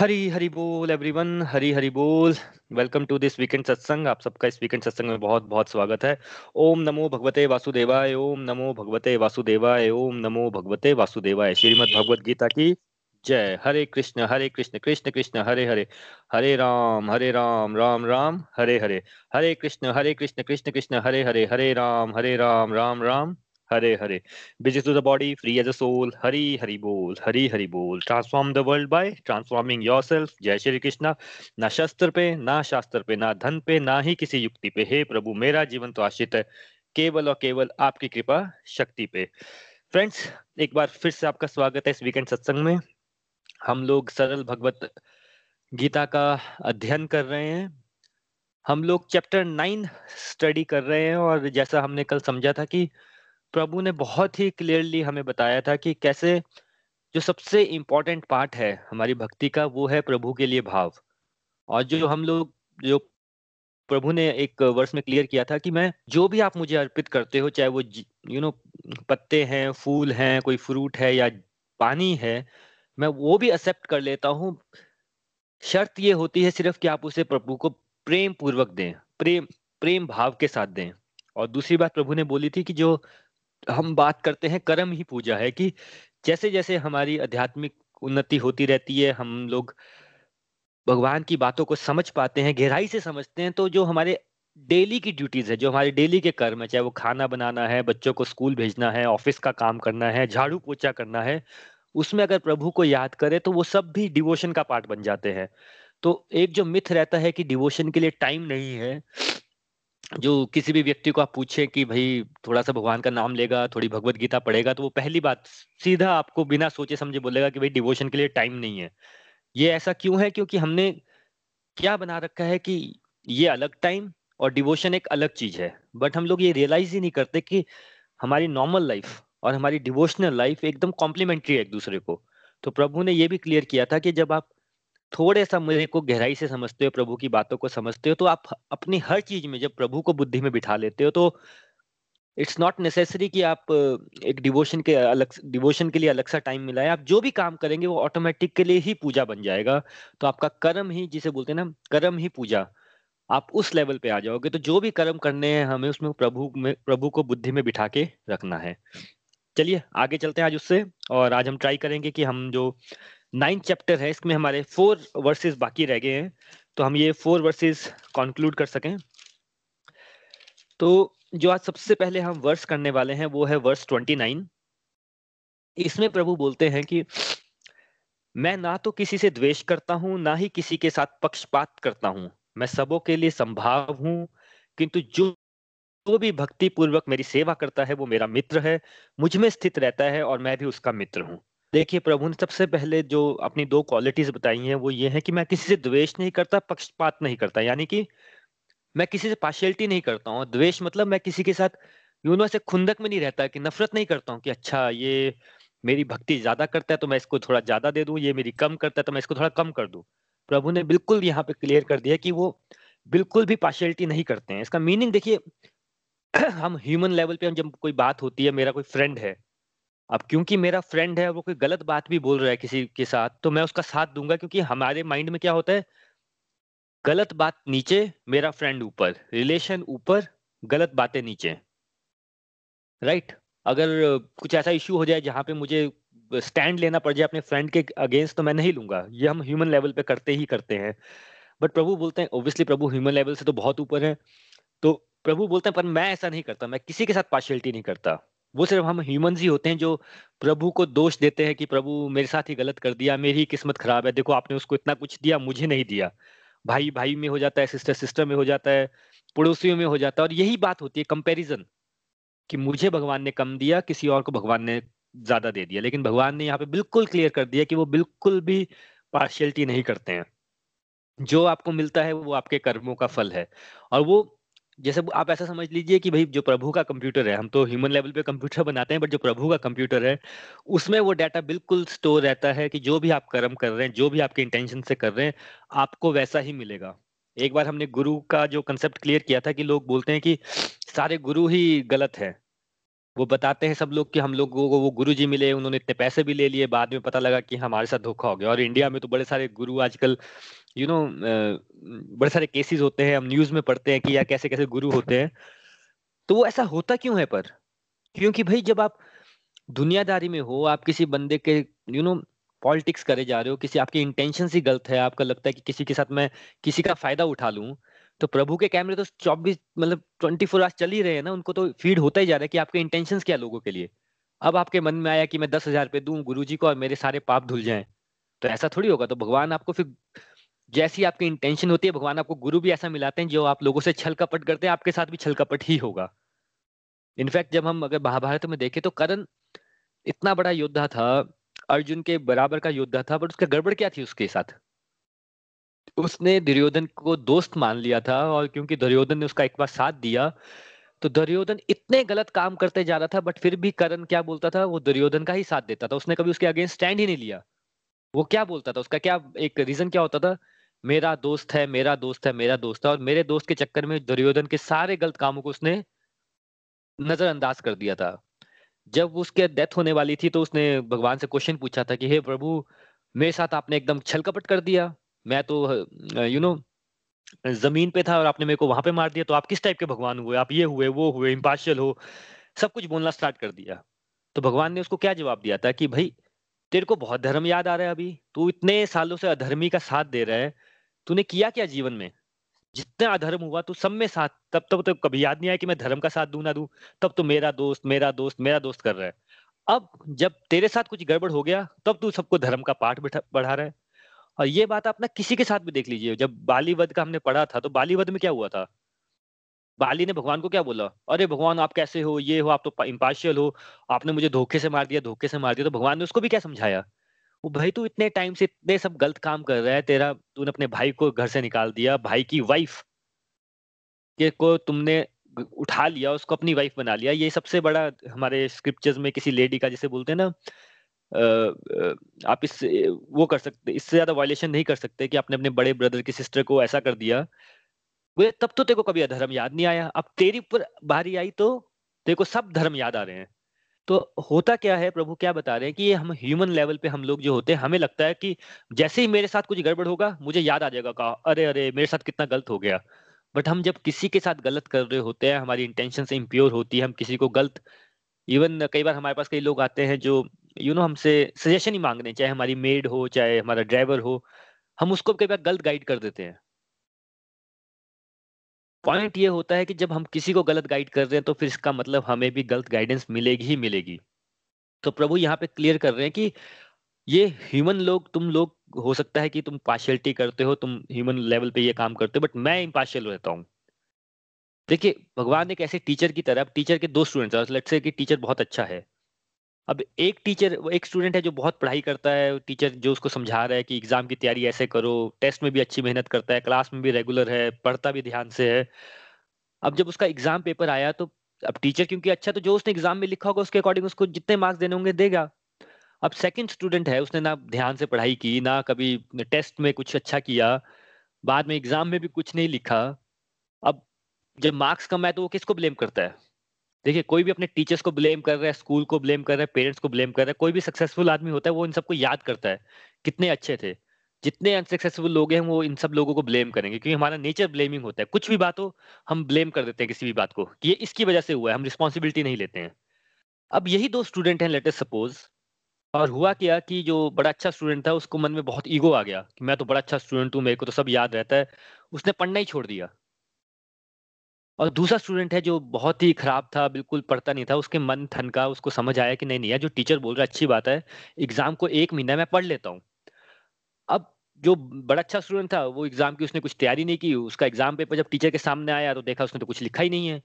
हरी हरी बोल एवरीवन हरी हरी बोल। Welcome to this weekend सत्संग आप सबका इस वीकेंड सत्संग में बहुत बहुत स्वागत है। ओम नमो भगवते वासुदेवाय, ओम नमो भगवते वासुदेवाय, ओम नमो भगवते वासुदेवाय। श्रीमद् भगवत गीता की जय। Hare Krishna Hare Krishna Krishna Krishna, Hare Hare. Hare Ram Hare Ram Ram Ram, Hare Hare. Hare Krishna Hare Krishna Krishna Krishna, Hare Hare. Hare Ram Hare Ram Ram Ram. Hare Hare. Busy to the body, free as a soul, हरी हरि बोल, हरी हरि बोल। Transform the world by transforming yourself जय श्री कृष्णा। ना शस्त्र पे, ना शास्त्र पे, ना धन पे, ना ही किसी युक्ति पे। हे प्रभु, मेरा जीवन तो आश्रित है। केवल और केवल आपकी कृपा शक्ति पे। फ्रेंड्स एक बार फिर से आपका स्वागत है इस वीकेंड सत्संग में। हम लोग सरल भगवत गीता का अध्ययन कर रहे हैं। हम लोग चैप्टर नाइन स्टडी कर रहे हैं और जैसा हमने कल समझा था कि प्रभु ने बहुत ही क्लियरली हमें बताया था कि कैसे जो सबसे इम्पोर्टेंट पार्ट है हमारी भक्ति का, वो है प्रभु के लिए भाव। और जो हम लोग, जो प्रभु ने एक वर्ष में क्लियर किया था कि मैं, जो भी आप मुझे अर्पित करते हो, चाहे वो यू नो पत्ते हैं, फूल हैं, कोई फ्रूट है या पानी है, मैं वो भी एक्सेप्ट कर लेता हूँ। शर्त ये होती है सिर्फ़ कि आप उसे प्रभु को प्रेम पूर्वक दें, प्रेम प्रेम भाव के साथ दें। और दूसरी बात प्रभु ने बोली थी कि जो हम बात करते हैं कर्म ही पूजा है कि जैसे जैसे हमारी आध्यात्मिक उन्नति होती रहती है, हम लोग भगवान की बातों को समझ पाते हैं, गहराई से समझते हैं तो जो हमारे डेली की ड्यूटीज़ है, जो हमारे डेली के कर्म है, चाहे वो खाना बनाना है, बच्चों को स्कूल भेजना है, ऑफ़िस का काम करना है, झाड़ू पोछा करना है, उसमें अगर प्रभु को याद करे तो वो सब भी डिवोशन का पार्ट बन जाते हैं। तो एक जो मिथ रहता है कि डिवोशन के लिए टाइम नहीं है जो किसी भी व्यक्ति को आप पूछे कि भाई थोड़ा सा भगवान का नाम लेगा, थोड़ी भगवत गीता पढ़ेगा तो वो पहली बात सीधा आपको बिना सोचे समझे बोलेगा कि भाई डिवोशन के लिए टाइम नहीं है। ये ऐसा क्यों है? क्योंकि हमने क्या बना रखा है कि ये अलग टाइम और डिवोशन एक अलग चीज़ है। बट हम लोग ये रियलाइज़ ही नहीं करते कि हमारी नॉर्मल लाइफ और हमारी डिवोशनल लाइफ एकदम कॉम्प्लीमेंट्री है एक दूसरे को। तो प्रभु ने ये भी क्लियर किया था कि जब आप थोड़े सा मेरे को गहराई से समझते हो, प्रभु की बातों को समझते हो तो आप अपनी हर चीज़ में जब प्रभु को बुद्धि में बिठा लेते हो तो इट्स नॉट नेसेसरी कि आप एक डिवोशन के अलग डिवोशन के लिए अलग सा टाइम मिला है। आप जो भी काम करेंगे, वो ऑटोमेटिक के लिए ही पूजा बन जाएगा। तो आपका कर्म ही, जिसे बोलते हैं ना, कर्म ही पूजा। आप उस लेवल पे आ जाओगे तो जो भी कर्म करने हैं, हमें उसमें प्रभु में, प्रभु को बुद्धि में बिठा के रखना है। चलिए, आगे चलते हैं आज उससे, और आज हम ट्राई करेंगे कि हम जो नाइन्थ चैप्टर है, इसमें हमारे फोर वर्सेस बाकी रह गए हैं तो हम ये फोर वर्सेस कंक्लूड कर सकें। तो जो आज सबसे पहले हम वर्स करने वाले हैं, वो है वर्स ट्वेंटी नाइन। इसमें प्रभु बोलते हैं कि, मैं ना तो किसी से द्वेष करता हूँ, ना ही किसी के साथ पक्षपात करता हूँ। मैं सबों के लिए संभाव हूँ, किंतु जो जो भी भक्ति पूर्वक मेरी सेवा करता है, वो मेरा मित्र है, मुझमें स्थित रहता है और मैं भी उसका मित्र हूँ। देखिए प्रभु ने सबसे पहले जो अपनी दो क्वालिटीज बताई हैं, वो ये है कि मैं किसी से द्वेष नहीं करता, पक्षपात नहीं करता। यानी कि मैं किसी से पार्शियलिटी नहीं करता हूँ। द्वेष मतलब मैं किसी के साथ यूनो से खुंदक में नहीं रहता कि नफरत नहीं करता हूँ कि अच्छा ये मेरी भक्ति ज़्यादा करता है तो मैं इसको थोड़ा ज़्यादा दे दूँ, ये मेरी कम करता है तो मैं इसको थोड़ा कम कर दूँ। प्रभु ने बिल्कुल यहाँ पे क्लियर कर दिया कि वो बिल्कुल भी पार्शियलिटी नहीं करते हैं। इसका मीनिंग देखिए, हम ह्यूमन लेवल पे हम जब कोई बात होती है, मेरा कोई फ्रेंड है अब क्योंकि मेरा फ्रेंड है, वो कोई गलत बात भी बोल रहा है किसी के साथ तो मैं उसका साथ दूँगा क्योंकि हमारे माइंड में क्या होता है? गलत बात नीचे, मेरा फ्रेंड ऊपर। रिलेशन ऊपर, गलत बातें नीचे। राइट अगर कुछ ऐसा इश्यू हो जाए जहाँ पे मुझे स्टैंड लेना पड़ जाए अपने फ्रेंड के अगेंस्ट तो मैं नहीं लूँगा। ये हम ह्यूमन लेवल पे करते ही करते हैं। बट प्रभु बोलते हैं ओब्वियसली प्रभु ह्यूमन लेवल से तो बहुत ऊपर है। तो प्रभु बोलते हैं, पर मैं ऐसा नहीं करता। मैं किसी के साथ पार्शियलिटी नहीं करता। वो सिर्फ़ हम ह्यूमंस ही होते हैं जो प्रभु को दोष देते हैं कि प्रभु मेरे साथ ही गलत कर दिया, मेरी किस्मत खराब है। देखो, आपने उसको इतना कुछ दिया, मुझे नहीं दिया। भाई भाई में हो जाता है सिस्टर सिस्टर में हो जाता है, पड़ोसियों में हो जाता है और यही बात होती है कंपैरिजन कि मुझे भगवान ने कम दिया, किसी और को भगवान ने ज़्यादा दे दिया। लेकिन भगवान ने यहाँ पे बिल्कुल क्लियर कर दिया कि वो बिल्कुल भी पार्शियलिटी नहीं करते हैं। जो आपको मिलता है, वो आपके कर्मों का फल है। और वो जैसे आप ऐसा समझ लीजिए कि भाई जो प्रभु का कंप्यूटर है, हम तो ह्यूमन लेवल पे कंप्यूटर बनाते हैं बट जो प्रभु का कंप्यूटर है, उसमें वो डाटा बिल्कुल स्टोर रहता है कि जो भी आप कर्म कर रहे हैं, जो भी आपके इंटेंशन से कर रहे हैं, आपको वैसा ही मिलेगा। एक बार हमने गुरु का जो कंसेप्ट क्लियर किया था कि लोग बोलते हैं कि सारे गुरु ही गलत है। वो बताते हैं सब लोग कि हम लोगों को वो गुरु जी मिले, उन्होंने इतने पैसे भी ले लिए, बाद में पता लगा कि हमारे साथ धोखा हो गया। और इंडिया में तो बड़े सारे गुरु आजकल यू नो बड़े सारे केसेस होते हैं, हम न्यूज़ में पढ़ते हैं कि या कैसे कैसे गुरु होते हैं। तो वो ऐसा होता क्यों है पर? क्योंकि भाई, जब आप दुनियादारी में हो, आप किसी बंदे के यू नो पॉलिटिक्स करे जा रहे हो, किसी, आपकी इंटेंशन ही गलत है, आपका लगता है कि किसी के साथ मैं किसी का फ़ायदा उठा लूँ तो प्रभु के कैमरे तो चौबीस मतलब ट्वेंटी फोर आवर्स चल ही रहे हैं ना, उनको तो फ़ीड होता ही जा रहा है कि आपके इंटेंशन क्या लोगों के लिए। अब आपके मन में आया कि मैं दस हज़ार रुपये दूँ गुरु को और मेरे सारे पाप धुल जाएँ तो ऐसा थोड़ी होगा। तो भगवान आपको फिर जैसी आपकी इंटेंशन होती है, भगवान आपको गुरु भी ऐसा मिलाते हैं जो आप लोगों से छल कपट करते हैं, आपके साथ भी छल कपट ही होगा। इनफैक्ट जब हम अगर महाभारत में देखें तो करण इतना बड़ा योद्धा था, अर्जुन के बराबर का योद्धा था, बट उसका गड़बड़ क्या थी उसके साथ? उसने दुर्योधन को दोस्त मान लिया था और क्योंकि दुर्योधन ने उसका एक बार साथ दिया तो दुर्योधन इतने गलत काम करते जा रहा था, बट फिर भी करण क्या बोलता था? वो दुर्योधन का ही साथ देता था। उसने कभी उसके अगेंस्ट स्टैंड ही नहीं लिया। वो क्या बोलता था? उसका क्या एक रीजन क्या होता था? मेरा दोस्त है, मेरा दोस्त है, मेरा दोस्त है और मेरे दोस्त के चक्कर में दुर्योधन के सारे गलत कामों को उसने नजरअंदाज कर दिया था। जब उसके डेथ होने वाली थी तो उसने भगवान से क्वेश्चन पूछा था कि, हे प्रभु, मेरे साथ आपने एकदम छल कपट कर दिया। मैं तो यू नो ज़मीन पे था और आपने मेरे को वहाँ पे मार दिया तो आप किस टाइप के भगवान हुए? आप ये हुए, वो हुए इम्पार्शियल हो, सब कुछ बोलना स्टार्ट कर दिया। तो भगवान ने उसको क्या जवाब दिया था कि, भाई, तेरे को बहुत धर्म याद आ रहा है अभी। तू इतने सालों से अधर्मी का साथ दे रहा है तूने किया क्या जीवन में? जितना अधर्म हुआ तो सब में साथ, तब तब तो कभी याद नहीं आया कि मैं धर्म का साथ दू ना दू? तब तो मेरा दोस्त मेरा दोस्त मेरा दोस्त कर रहा है। अब जब तेरे साथ कुछ गड़बड़ हो गया, तब तू सबको धर्म का पाठ बढ़ा रहा है। और ये बात आप ना किसी के साथ भी देख लीजिए। जब बालीवध का हमने पढ़ा था तो बालीवध में क्या हुआ था? बाली ने भगवान को क्या बोला? अरे भगवान, आप कैसे हो? ये हो, आप तो इम्पार्शियल हो। आपने मुझे धोखे से मार दिया, धोखे से मार दिया। तो भगवान ने उसको भी क्या समझाया? वो भाई तू इतने टाइम से इतने सब गलत काम कर रहा है, तेरा तूने अपने भाई को घर से निकाल दिया, भाई की वाइफ के को तुमने उठा लिया, उसको अपनी वाइफ बना लिया। ये सबसे बड़ा हमारे स्क्रिप्चर्स में किसी लेडी का जैसे बोलते हैं ना आप इस वो कर सकते, इससे ज़्यादा वायलेशन नहीं कर सकते कि आपने अपने बड़े ब्रदर की सिस्टर को ऐसा कर दिया। तब तो तेरे को कभी अधर्म याद नहीं आया। अब तेरी ऊपर बारी आई तो तेरे को सब धर्म याद आ रहे हैं। तो होता क्या है प्रभु? क्या बता रहे हैं कि ये हम ह्यूमन लेवल पे हम लोग जो होते हैं, हमें लगता है कि जैसे ही मेरे साथ कुछ गड़बड़ होगा, मुझे याद आ जाएगा कहा, अरे अरे, मेरे साथ कितना गलत हो गया। बट हम जब किसी के साथ गलत कर रहे होते हैं, हमारी इंटेंशन से इम्प्योर होती है, हम किसी को गलत इवन कई बार हमारे पास कई लोग आते हैं जो यू नो हमसे सजेशन ही मांग रहे हैं, चाहे हमारी मेड हो, चाहे हमारा ड्राइवर हो, हम उसको कई बार गलत गाइड कर देते हैं। पॉइंट ये होता है कि जब हम किसी को गलत गाइड कर रहे हैं तो फिर इसका मतलब हमें भी गलत गाइडेंस मिलेगी ही मिलेगी। तो प्रभु यहाँ पे क्लियर कर रहे हैं कि ये ह्यूमन लोग, तुम लोग, हो सकता है कि तुम पार्शियलिटी करते हो, तुम ह्यूमन लेवल पे ये काम करते हो बट मैं इम्पार्शियल रहता हूँ। देखिए, भगवान एक ऐसे टीचर की तरह टीचर के दो स्टूडेंट्स लेट्स से कि टीचर बहुत अच्छा है। अब एक टीचर, एक स्टूडेंट है जो बहुत पढ़ाई करता है, टीचर जो उसको समझा रहा है कि एग्ज़ाम की तैयारी ऐसे करो, टेस्ट में भी अच्छी मेहनत करता है, क्लास में भी रेगुलर है, पढ़ता भी ध्यान से है। अब जब उसका एग्ज़ाम पेपर आया तो अब टीचर, क्योंकि अच्छा तो जो उसने एग्ज़ाम में लिखा होगा, उसके अकॉर्डिंग उसको जितने मार्क्स देने होंगे, देगा। अब सेकंड स्टूडेंट है, उसने ना ध्यान से पढ़ाई की, ना कभी टेस्ट में कुछ अच्छा किया, बाद में एग्ज़ाम में भी कुछ नहीं लिखा। अब जब मार्क्स कम आए तो वो किसको ब्लेम करता है? देखिए, कोई भी अपने टीचर्स को ब्लेम कर रहा है स्कूल को ब्लेम कर रहा है पेरेंट्स को ब्लेम कर रहा है, कोई भी सक्सेसफुल आदमी होता है, वो इन सबको याद करता है, कितने अच्छे थे। जितने अनसक्सेसफुल लोग हैं, वो इन सब लोगों को ब्लेम करेंगे, क्योंकि हमारा नेचर ब्लेमिंग होता है। कुछ भी बात हो, हम ब्लेम कर देते हैं किसी भी बात को, कि ये इसकी वजह से हुआ है, हम रिस्पॉन्सिबिलिटी नहीं लेते हैं। अब यही दो स्टूडेंट हैं लेटेस्ट सपोज़ और हुआ क्या कि जो बड़ा अच्छा स्टूडेंट था, उसको मन में बहुत ईगो आ गया, कि मैं तो बड़ा अच्छा स्टूडेंट हूँ, मेरे को तो सब याद रहता है, उसने पढ़ना ही छोड़ दिया। और दूसरा स्टूडेंट है जो बहुत ही खराब था, बिल्कुल पढ़ता नहीं था, उसके मन ठनका उसको समझ आया कि नहीं नहीं है जो टीचर बोल रहा है, अच्छी बात है एग्ज़ाम को एक महीना में पढ़ लेता हूँ। अब जो बड़ा अच्छा स्टूडेंट था, वो एग्ज़ाम की उसने कुछ तैयारी नहीं की, उसका एग्ज़ाम पेपर जब टीचर के सामने आया तो देखा उसने तो कुछ लिखा ही नहीं है।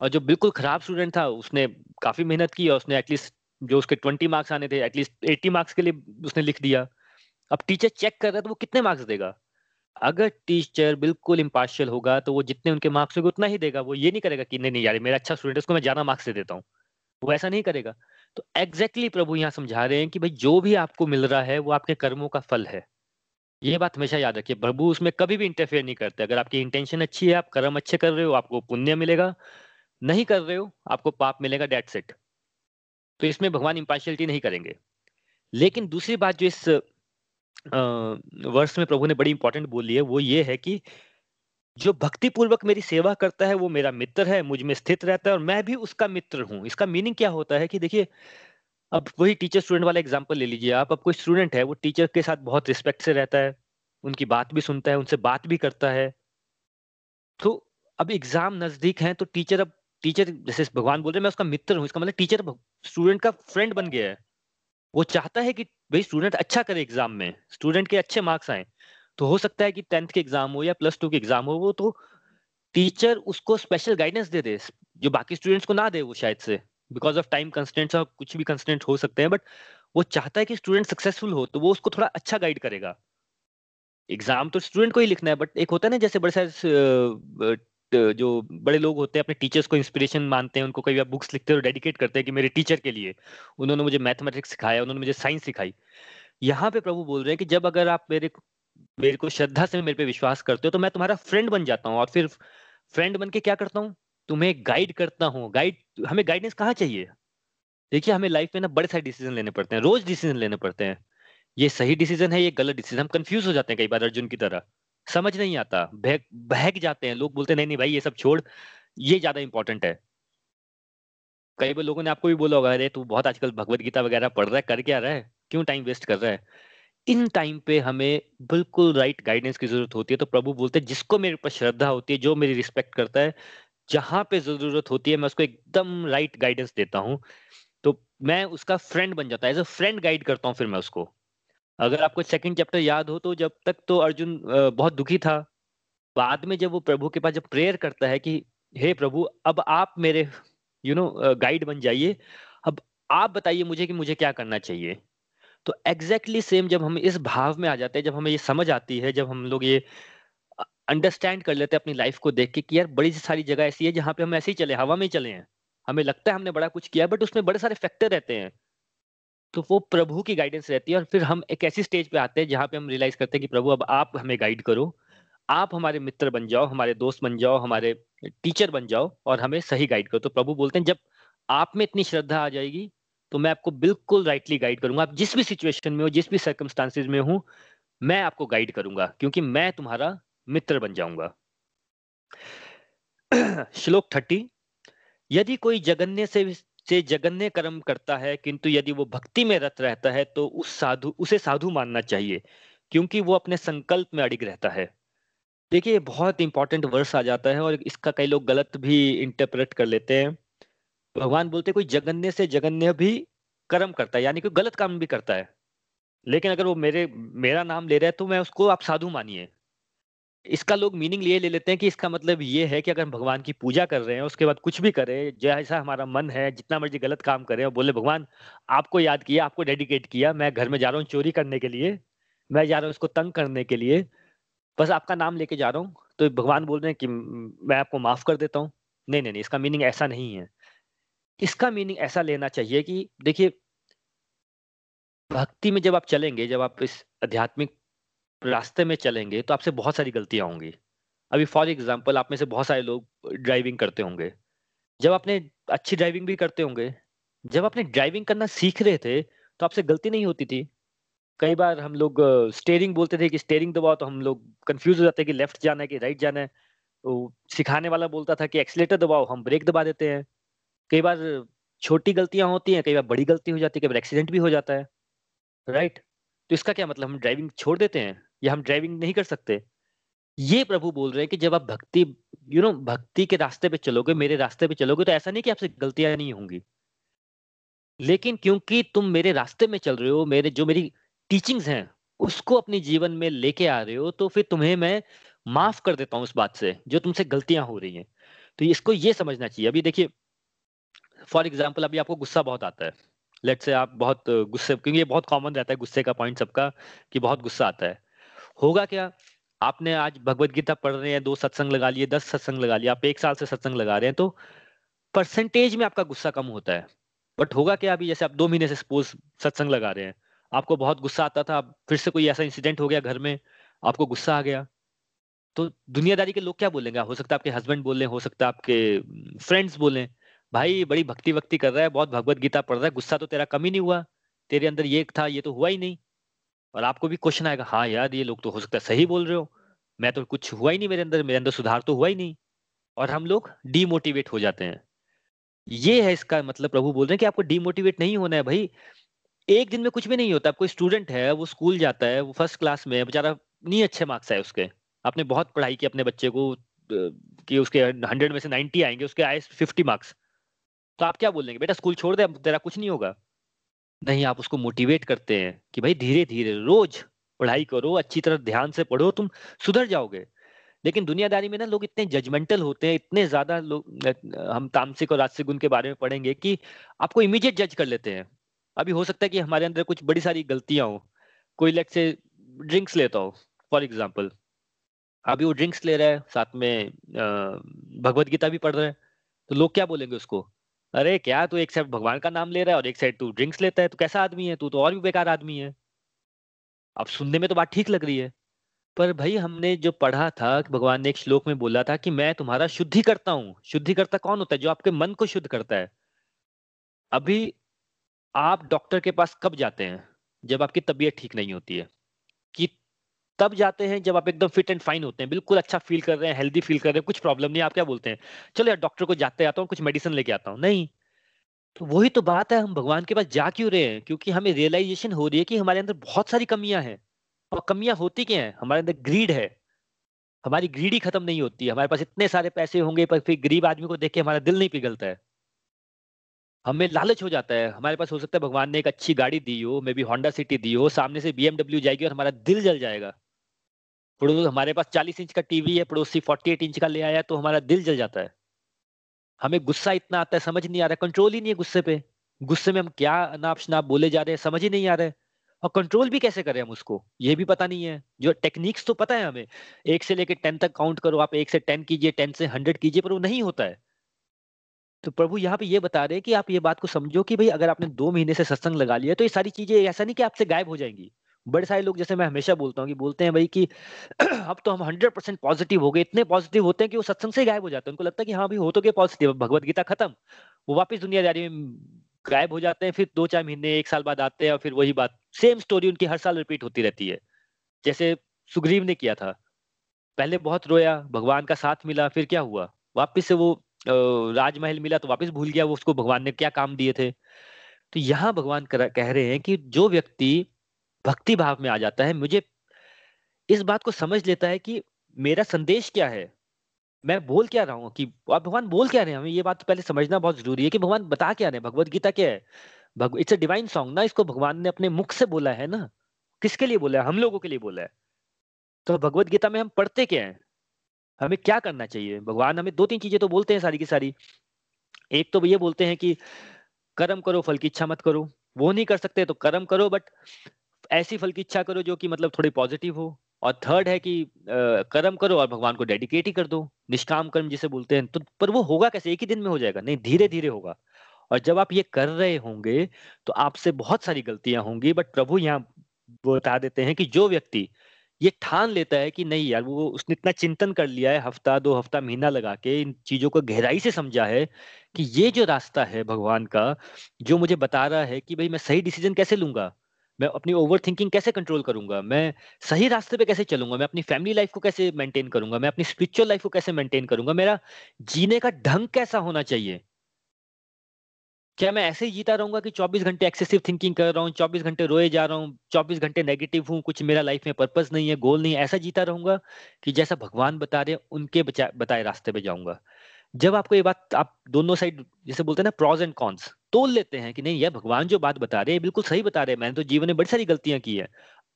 और जो बिल्कुल खराब स्टूडेंट था, उसने काफ़ी मेहनत की और उसने एटलीस्ट जो उसके ट्वेंटी मार्क्स आने थे एटलीस्ट एट्टी मार्क्स के लिए उसने लिख दिया। अब टीचर चेक कर रहा है तो वो कितने मार्क्स देगा? अगर टीचर बिल्कुल इम्पार्शियल होगा तो वो जितने उनके मार्क्स होंगे उतना ही देगा। वो ये नहीं करेगा कि नहीं नहीं यार, मेरा अच्छा स्टूडेंट उसको मैं ज़्यादा मार्क्स दे देता हूँ। वो ऐसा नहीं करेगा। तो एग्जैक्टली exactly प्रभु यहाँ समझा रहे हैं कि भाई, जो भी आपको मिल रहा है, वो आपके कर्मों का फल है। ये बात हमेशा याद रखिए। प्रभु उसमें कभी भी इंटरफेयर नहीं करते। अगर आपकी इंटेंशन अच्छी है, आप कर्म अच्छे कर रहे हो, आपको पुण्य मिलेगा। नहीं कर रहे हो, आपको पाप मिलेगा डेट सेट तो इसमें भगवान इम्पार्शियलिटी नहीं करेंगे। लेकिन दूसरी बात जो इस वर्ष में प्रभु ने बड़ी इंपॉर्टेंट बोली है। वो ये है कि जो भक्ति पूर्वक मेरी सेवा करता है, वो मेरा मित्र है, मुझमें स्थित रहता है और मैं भी उसका मित्र हूँ। इसका मीनिंग क्या होता है कि देखिए, अब वही टीचर स्टूडेंट वाला एग्ज़ाम्पल ले लीजिए आप। अब कोई स्टूडेंट है, वो टीचर के साथ बहुत रिस्पेक्ट से रहता है, उनकी बात भी सुनता है, उनसे बात भी करता है। तो अब एग्ज़ाम नज़दीक है तो टीचर अब टीचर जैसे भगवान बोल रहे हैं, मैं उसका मित्र हूँ। इसका मतलब टीचर स्टूडेंट का फ्रेंड बन गया है। वो चाहता है कि भाई स्टूडेंट अच्छा करे एग्ज़ाम में स्टूडेंट के अच्छे मार्क्स आए। तो हो सकता है कि टेंथ के एग्ज़ाम हो या प्लस टू के एग्ज़ाम हो, वो तो टीचर उसको स्पेशल गाइडेंस दे दे, जो बाकी स्टूडेंट्स को ना दे वो शायद से बिकॉज़ ऑफ़ टाइम कंस्टेंट्स और कुछ भी कंस्टेंट हो सकते हैं बट वो चाहता है कि स्टूडेंट सक्सेसफुल हो तो वो उसको थोड़ा अच्छा गाइड करेगा। एग्ज़ाम तो स्टूडेंट को ही लिखना है बट एक होता है ना, जैसे बड़े सारे जो बड़े लोग होते हैं, अपने टीचर्स को इंस्पिरेशन मानते हैं, उनको कई बार बुक्स लिखते हैं डेडिकेट करते हैं कि मेरे टीचर के लिए। उन्होंने मुझे मैथमेटिक्स सिखाया, उन्होंने मुझे साइंस सिखाई। यहाँ पे प्रभु बोल रहे हैं कि जब अगर आप मेरे मेरे को श्रद्धा से मेरे पे विश्वास करते हो तो मैं तुम्हारा फ्रेंड बन जाता हूँ और फिर फ्रेंड बन के क्या करता हूँ? तुम्हें गाइड करता हूँ। गाइड हमें गाइडेंस कहाँ चाहिए? देखिए, हमें लाइफ में ना बड़े सारे डिसीज़न लेने पड़ते हैं, रोज डिसीज़न लेने पड़ते हैं। ये सही डिसीज़न है, ये गलत डिसीज़न हम कंफ्यूज हो जाते हैं कई बार अर्जुन की तरह। समझ नहीं आता। बहक बहक जाते हैं। लोग बोलते नहीं नहीं भाई, ये सब छोड़। ये ज़्यादा इंपॉर्टेंट है। कई बार लोगों ने आपको भी बोला होगा, अरे, तू बहुत आजकल भगवत गीता वगैरह पढ़ रहा है, कर क्या रहा है? क्यों टाइम वेस्ट कर रहा है? इन टाइम पे हमें बिल्कुल राइट गाइडेंस की ज़रूरत होती है। तो प्रभु बोलते हैं, जिसको मेरे ऊपर श्रद्धा होती है, जो मेरी रिस्पेक्ट करता है, जहाँ पे ज़रूरत होती है, मैं उसको एकदम राइट गाइडेंस देता हूँ। तो मैं उसका फ्रेंड बन जाता है। एज अ फ्रेंड गाइड करता हूँ, फिर मैं उसको। अगर आपको सेकंड चैप्टर याद हो तो जब तक तो अर्जुन बहुत दुखी था। बाद में जब वो प्रभु के पास जब प्रेयर करता है कि, हे प्रभु, अब आप मेरे यू नो गाइड बन जाइए। अब आप बताइए मुझे कि मुझे क्या करना चाहिए? तो एग्जैक्टली exactly सेम जब हम इस भाव में आ जाते हैं, जब हमें ये समझ आती है, जब हम लोग ये अंडरस्टैंड कर लेते हैं अपनी लाइफ को देख के कि यार, बड़ी सारी जगह ऐसी है जहाँ पे हम ऐसे ही चले, हवा में ही चले हैं। हमें लगता है हमने बड़ा कुछ किया बट उसमें बड़े सारे फैक्टर रहते हैं। तो वो प्रभु की गाइडेंस रहती है और फिर हम एक ऐसी स्टेज पे आते हैं जहाँ पे हम रियलाइज़ करते हैं कि प्रभु, अब आप हमें गाइड करो। आप हमारे मित्र बन जाओ, हमारे दोस्त बन जाओ, हमारे टीचर बन जाओ और हमें सही गाइड करो। तो प्रभु बोलते हैं, जब आप में इतनी श्रद्धा आ जाएगी तो मैं आपको बिल्कुल राइटली गाइड करूँगा। आप जिस भी सिचुएशन में हो, जिस भी सर्कमस्टांसिस में हूँ, मैं आपको गाइड करूँगा, क्योंकि मैं तुम्हारा मित्र बन जाऊँगा। श्लोक थर्टी, यदि कोई जगन्य से से जगन्य कर्म करता है, किंतु यदि वो भक्ति में रत रहता है तो उस साधु, उसे साधु मानना चाहिए, क्योंकि वो अपने संकल्प में अड़िग रहता है। देखिए, बहुत इंपॉर्टेंट वर्ष आ जाता है और इसका कई लोग गलत भी इंटरप्रेट कर लेते हैं। भगवान बोलते कोई जगन्य से जगन्य भी कर्म करता है, यानी कोई गलत काम भी करता है। लेकिन अगर वो मेरे, मेरा नाम ले रहा है तो मैं उसको आप साधु मानिए। इसका लोग मीनिंग लिए ले लेते हैं कि इसका मतलब ये है कि अगर हम भगवान की पूजा कर रहे हैं, उसके बाद कुछ भी करें, जैसा हमारा मन है, जितना मर्ज़ी गलत काम करें और बोले, भगवान, आपको याद किया, आपको डेडिकेट किया, मैं घर में जा रहा हूँ चोरी करने के लिए, मैं जा रहा हूँ उसको तंग करने के लिए, बस आपका नाम लेके जा रहा हूँ। तो भगवान बोल रहे हैं कि मैं आपको माफ़ कर देता हूँ। नहीं नहीं नहीं, इसका मीनिंग ऐसा नहीं है। इसका मीनिंग ऐसा लेना चाहिए कि, देखिए, भक्ति में जब आप चलेंगे, जब आप इस आध्यात्मिक रास्ते में चलेंगे तो आपसे बहुत सारी गलतियाँ होंगी। अभी फॉर एग्ज़ाम्पल आप में से बहुत सारे लोग ड्राइविंग करते होंगे। जब आपने अच्छी ड्राइविंग भी करते होंगे, जब आपने ड्राइविंग करना सीख रहे थे तो आपसे गलती नहीं होती थी। कई बार हम लोग स्टेयरिंग बोलते थे कि स्टेयरिंग दबाओ तो हम लोग कंफ्यूज हो जाते हैं कि लेफ़्ट जाना है कि राइट जाना है। तो सिखाने वाला बोलता था कि एक्सीटर दबाओ, हम ब्रेक दबा देते हैं। कई बार छोटी गलतियाँ होती हैं, कई बार बड़ी गलती हो जाती है, कई बार एक्सीडेंट भी हो जाता है। राइट तो इसका क्या मतलब? हम ड्राइविंग छोड़ देते हैं? या हम ड्राइविंग नहीं कर सकते। ये प्रभु बोल रहे हैं कि जब आप भक्ति यू नो भक्ति के रास्ते पे चलोगे, मेरे रास्ते पे चलोगे तो ऐसा नहीं कि आपसे गलतियाँ नहीं होंगी। लेकिन क्योंकि तुम मेरे रास्ते में चल रहे हो, मेरे, जो मेरी टीचिंग्स हैं, उसको अपने जीवन में लेके आ रहे हो तो फिर तुम्हें मैं माफ़ कर देता हूँ उस बात से, जो तुमसे गलतियाँ हो रही हैं। तो इसको ये समझना चाहिए। अभी देखिए फॉर एग्ज़ाम्पल अभी आपको गुस्सा बहुत आता है। लेट से आप बहुत गुस्से, क्योंकि ये बहुत कॉमन रहता है गुस्से का पॉइंट सबका, कि बहुत गुस्सा आता है। होगा क्या? आपने आज भगवत गीता पढ़ रहे हैं, दो सत्संग लगा लिए, दस सत्संग लगा लिए, आप एक साल से सत्संग लगा रहे हैं तो परसेंटेज में आपका गुस्सा कम होता है। बट होगा क्या अभी? जैसे आप दो महीने से सपोज़ सत्संग लगा रहे हैं, आपको बहुत गुस्सा आता था, फिर से कोई ऐसा इंसिडेंट हो गया घर में, आपको गुस्सा आ गया। तो दुनियादारी के लोग क्या बोलेंगे? हो सकता है आपके हस्बैंड बोले हो सकता है आपके फ्रेंड्स बोले भाई, बड़ी भक्ति भक्ति कर रहा है, बहुत भगवत गीता पढ़ रहा है, गुस्सा तो तेरा कम ही नहीं हुआ, तेरे अंदर ये था, ये तो हुआ ही नहीं। और आपको भी क्वेश्चन आएगा हाँ यार, ये लोग तो हो सकता है सही बोल रहे हो। मैं तो कुछ हुआ ही नहीं मेरे अंदर मेरे अंदर सुधार तो हुआ ही नहीं। और हम लोग डीमोटिवेट हो जाते हैं। ये है इसका मतलब प्रभु बोल रहे हैं कि आपको डीमोटिवेट नहीं होना है भाई। एक दिन में कुछ भी नहीं होता। कोई स्टूडेंट है, वो स्कूल जाता है, वो फ़र्स्ट क्लास में बेचारा नहीं अच्छे मार्क्स आए उसके। आपने बहुत पढ़ाई की अपने बच्चे को कि उसके हंड्रेड में से नाइनटी आएँगे, उसके आए फिफ्टी मार्क्स तो आप क्या बोलेंगे बेटा स्कूल छोड़ दे तेरा कुछ नहीं होगा। नहीं, आप उसको मोटिवेट करते हैं कि भाई धीरे धीरे रोज पढ़ाई करो, अच्छी तरह ध्यान से पढ़ो, तुम सुधर जाओगे। लेकिन दुनियादारी में ना लोग इतने जजमेंटल होते हैं, इतने ज़्यादा लोग हम तामसिक और राजसिक गुण के बारे में पढ़ेंगे कि आपको इमीडिएट जज कर लेते हैं। अभी हो सकता है कि हमारे अंदर कुछ बड़ी सारी गलतियाँ हो। कोई लेट से ड्रिंक्स लेता हो फॉर एग्ज़ाम्पल अभी वो ड्रिंक्स ले रहा है, साथ में भगवत गीता भी पढ़ रहा है। तो लोग क्या बोलेंगे उसको? अरे क्या तू एक साइड भगवान का नाम ले रहा है और एक साइड तू ड्रिंक्स लेता है? तो कैसा आदमी है? तू तो और भी बेकार आदमी है। अब सुनने में तो बात ठीक लग रही है। पर भाई, हमने जो पढ़ा था कि भगवान ने एक श्लोक में बोला था कि मैं तुम्हारा शुद्धि करता हूँ। शुद्धि करता कौन होता है जो आपके मन को शुद्ध करता है? अभी आप डॉक्टर के पास कब जाते हैं? जब आपकी तबीयत ठीक नहीं होती है। तब जाते हैं जब आप एकदम फिट एंड फाइन होते हैं। बिल्कुल अच्छा फील कर रहे हैं, हेल्दी फील कर रहे हैं, कुछ प्रॉब्लम नहीं, आप क्या बोलते हैं? चलो यार, डॉक्टर को जाते आता हूँ, कुछ मेडिसिन लेके आता हूँ। नहीं। तो वही तो बात है, हम भगवान के पास जा क्यों रहे हैं? क्योंकि हमें रियलाइजेशन हो रही है कि हमारे अंदर बहुत सारी कमियाँ हैं। और कमियाँ होती क्या है? हमारे अंदर ग्रीड है। हमारी ग्रीड ही खत्म नहीं होती। हमारे पास इतने सारे पैसे होंगे, पर फिर गरीब आदमी को देख के हमारा दिल नहीं पिघलता है। हमें लालच हो जाता है। हमारे पास हो सकता है भगवान ने एक अच्छी गाड़ी दी हो मे बी होंडा सिटी दी हो, सामने से बीएमडब्ल्यू जाएगी और हमारा दिल जल जाएगा। पड़ोस हमारे पास चालीस इंच का टीवी है, पड़ोसी फोर्टी एट इंच का ले आया तो हमारा दिल जल जाता है। हमें गुस्सा इतना आता है, समझ नहीं आ रहा कंट्रोल ही नहीं है गुस्से पे। गुस्से में हम क्या अनाप शनाप बोले जा रहे हैं, समझ ही नहीं आ रहा और कंट्रोल भी कैसे करें हम उसको? ये भी पता नहीं है। जो टेक्निक्स तो पता है हमें। एक से लेकर टेन तक काउंट करो, आप एक से टेन कीजिए टेन से हंड्रेड कीजिए, पर वो नहीं होता है। तो प्रभु यहाँ पे ये बता रहे हैं कि आप ये बात को समझो कि भाई अगर आपने दो महीने से सत्संग लगा लिया तो ये सारी चीज़ें, ऐसा नहीं कि आपसे गायब हो जाएँगी। बड़े सारे लोग जैसे मैं हमेशा बोलता हूँ कि बोलते हैं भाई कि अब तो हम हंड्रेड परसेंट पॉजिटिव हो गए, इतने पॉजिटिव होते हैं कि वो सत्संग से गायब हो जाते हैं। उनको लगता है कि हाँ भाई हो तो गए पॉजिटिव भगवत गीता खत्म। वो वापस दुनियादारी में गायब हो जाते हैं, फिर दो चार महीने, एक साल बाद आते हैं और फिर वही बात सेम स्टोरी उनकी हर साल रिपीट होती रहती है। जैसे सुग्रीव ने किया था। पहले बहुत रोया, भगवान का साथ मिला, फिर क्या हुआ? वापिस से वो राजमहल मिला तो वापस भूल गया वो उसको, भगवान ने क्या काम दिए थे? तो यहाँ भगवान कह रहे हैं कि जो व्यक्ति भक्ति भाव में आ जाता है। मुझे इस बात को समझ लेता है कि मेरा संदेश क्या है? मैं बोल क्या रहा हूँ कि आप भगवान बोल क्या रहे हैं? हमें ये बात पहले समझना बहुत ज़रूरी है कि भगवान बता क्या रहे हैं? भगवत गीता क्या है? इट्स अ डिवाइन सॉन्ग ना? इसको भगवान ने अपने मुख से बोला है ना? किसके लिए बोला है? हम लोगों के लिए बोला है। तो भगवत गीता में हम पढ़ते क्या है? हमें क्या करना चाहिए? भगवान हमें दो तीन चीज़ें तो बोलते हैं सारी की सारी। एक तो ये बोलते हैं कि, कर्म करो, फल की इच्छा मत करो। वो नहीं कर सकते तो कर्म करो बट ऐसी फल की इच्छा करो जो कि मतलब थोड़ी पॉजिटिव हो। और थर्ड है कि कर्म करो और भगवान को डेडिकेट ही कर दो। निष्काम कर्म जिसे बोलते हैं तो पर वो होगा कैसे? एक ही दिन में हो जाएगा। नहीं धीरे धीरे होगा। और जब आप ये कर रहे होंगे तो आपसे बहुत सारी गलतियाँ होंगी बट प्रभु यहाँ बता देते हैं कि जो व्यक्ति ये ठान लेता है कि नहीं यार, वो उसने इतना चिंतन कर लिया है, हफ़्ता, दो हफ़्ता, महीना लगा के इन चीज़ों को गहराई से समझा है कि ये जो रास्ता है भगवान का, जो मुझे बता रहा है कि भाई मैं सही डिसीज़न कैसे लूँगा? मैं अपनी ओवर थिंकिंग कैसे कंट्रोल करूँगा? मैं सही रास्ते पे कैसे चलूँगा? मैं अपनी फैमिली लाइफ को कैसे मेंटेन करूँगा? मैं अपनी स्पिरिचुअल लाइफ को कैसे मेंटेन करूँगा? मेरा जीने का ढंग कैसा होना चाहिए? क्या मैं ऐसे ही जीता रहूँगा कि 24 घंटे एक्सेसिव थिंकिंग कर रहा हूँ 24 घंटे रोए जा रहा हूँ 24 घंटे नेगेटिव हूँ, कुछ मेरा लाइफ में पर्पस नहीं है गोल नहीं है, ऐसा जीता रहूँगा कि जैसा भगवान बता रहे उनके बताए रास्ते पे जाऊँगा। जब आपको ये बात, आप दोनों साइड जैसे बोलते हैं ना प्रॉज एंड कॉन्स तोल लेते हैं कि नहीं, यह भगवान जो बात बता रहे हैं बिल्कुल सही बता रहे हैं। मैंने तो जीवन में बड़ी सारी गलतियाँ की है।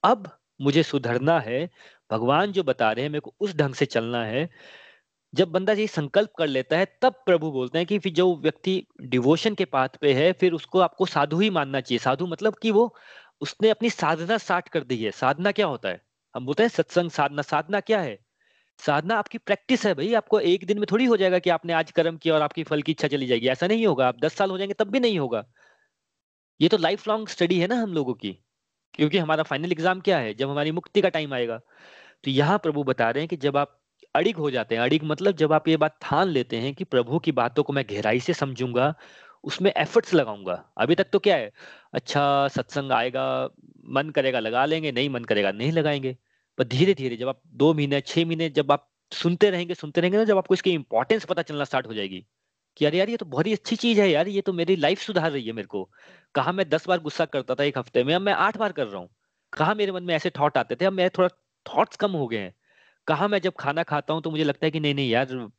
अब मुझे सुधरना है, भगवान जो बता रहे हैं, मेरे को उस ढंग से चलना है। जब बंदा ये संकल्प कर लेता है, तब प्रभु बोलते हैं कि फिर जो व्यक्ति डिवोशन के पाथ पे है, फिर उसको आपको साधु ही मानना चाहिए। साधु मतलब कि वो उसने अपनी साधना स्टार्ट कर दी है। साधना क्या होता है? हम बोलते हैं सत्संग साधना। साधना क्या है? साधना आपकी प्रैक्टिस है भाई, आपको एक दिन में थोड़ी हो जाएगा कि आपने आज कर्म किया और आपकी फल की इच्छा चली जाएगी। ऐसा नहीं होगा, आप दस साल हो जाएँगे तब भी नहीं होगा। ये तो लाइफ लॉन्ग स्टडी है ना हम लोगों की, क्योंकि हमारा फाइनल एग्ज़ाम क्या है, जब हमारी मुक्ति का टाइम आएगा। तो यहाँ प्रभु बता रहे हैं कि जब आप अड़िग हो जाते हैं, अड़िग मतलब जब आप ये बात ठान लेते हैं कि प्रभु की बातों को मैं गहराई से समझूँगा, उसमें एफर्ट्स लगाऊँगा। अभी तक तो क्या है अच्छा सत्संग आएगा, मन करेगा लगा लेंगे, नहीं मन करेगा, नहीं लगाएँगे। पर धीरे धीरे जब आप दो महीने, छह महीने जब आप सुनते रहेंगे सुनते रहेंगे ना, जब आपको इसकी इंपॉर्टेंस पता चलना स्टार्ट हो जाएगी कि यार यार, ये तो बहुत ही अच्छी चीज़ है यार, ये तो मेरी लाइफ सुधार रही है मेरे को। कहा मैं दस बार गुस्सा करता था एक हफ़्ते में, अब मैं आठ बार कर रहा हूँ। कहा मेरे मन में ऐसे थॉट आते थे, अब मेरे थोड़ा थॉट्स कम हो गए हैं। कहा मैं जब खाना खाता हूँ तो मुझे लगता है कि नहीं नहीं यार,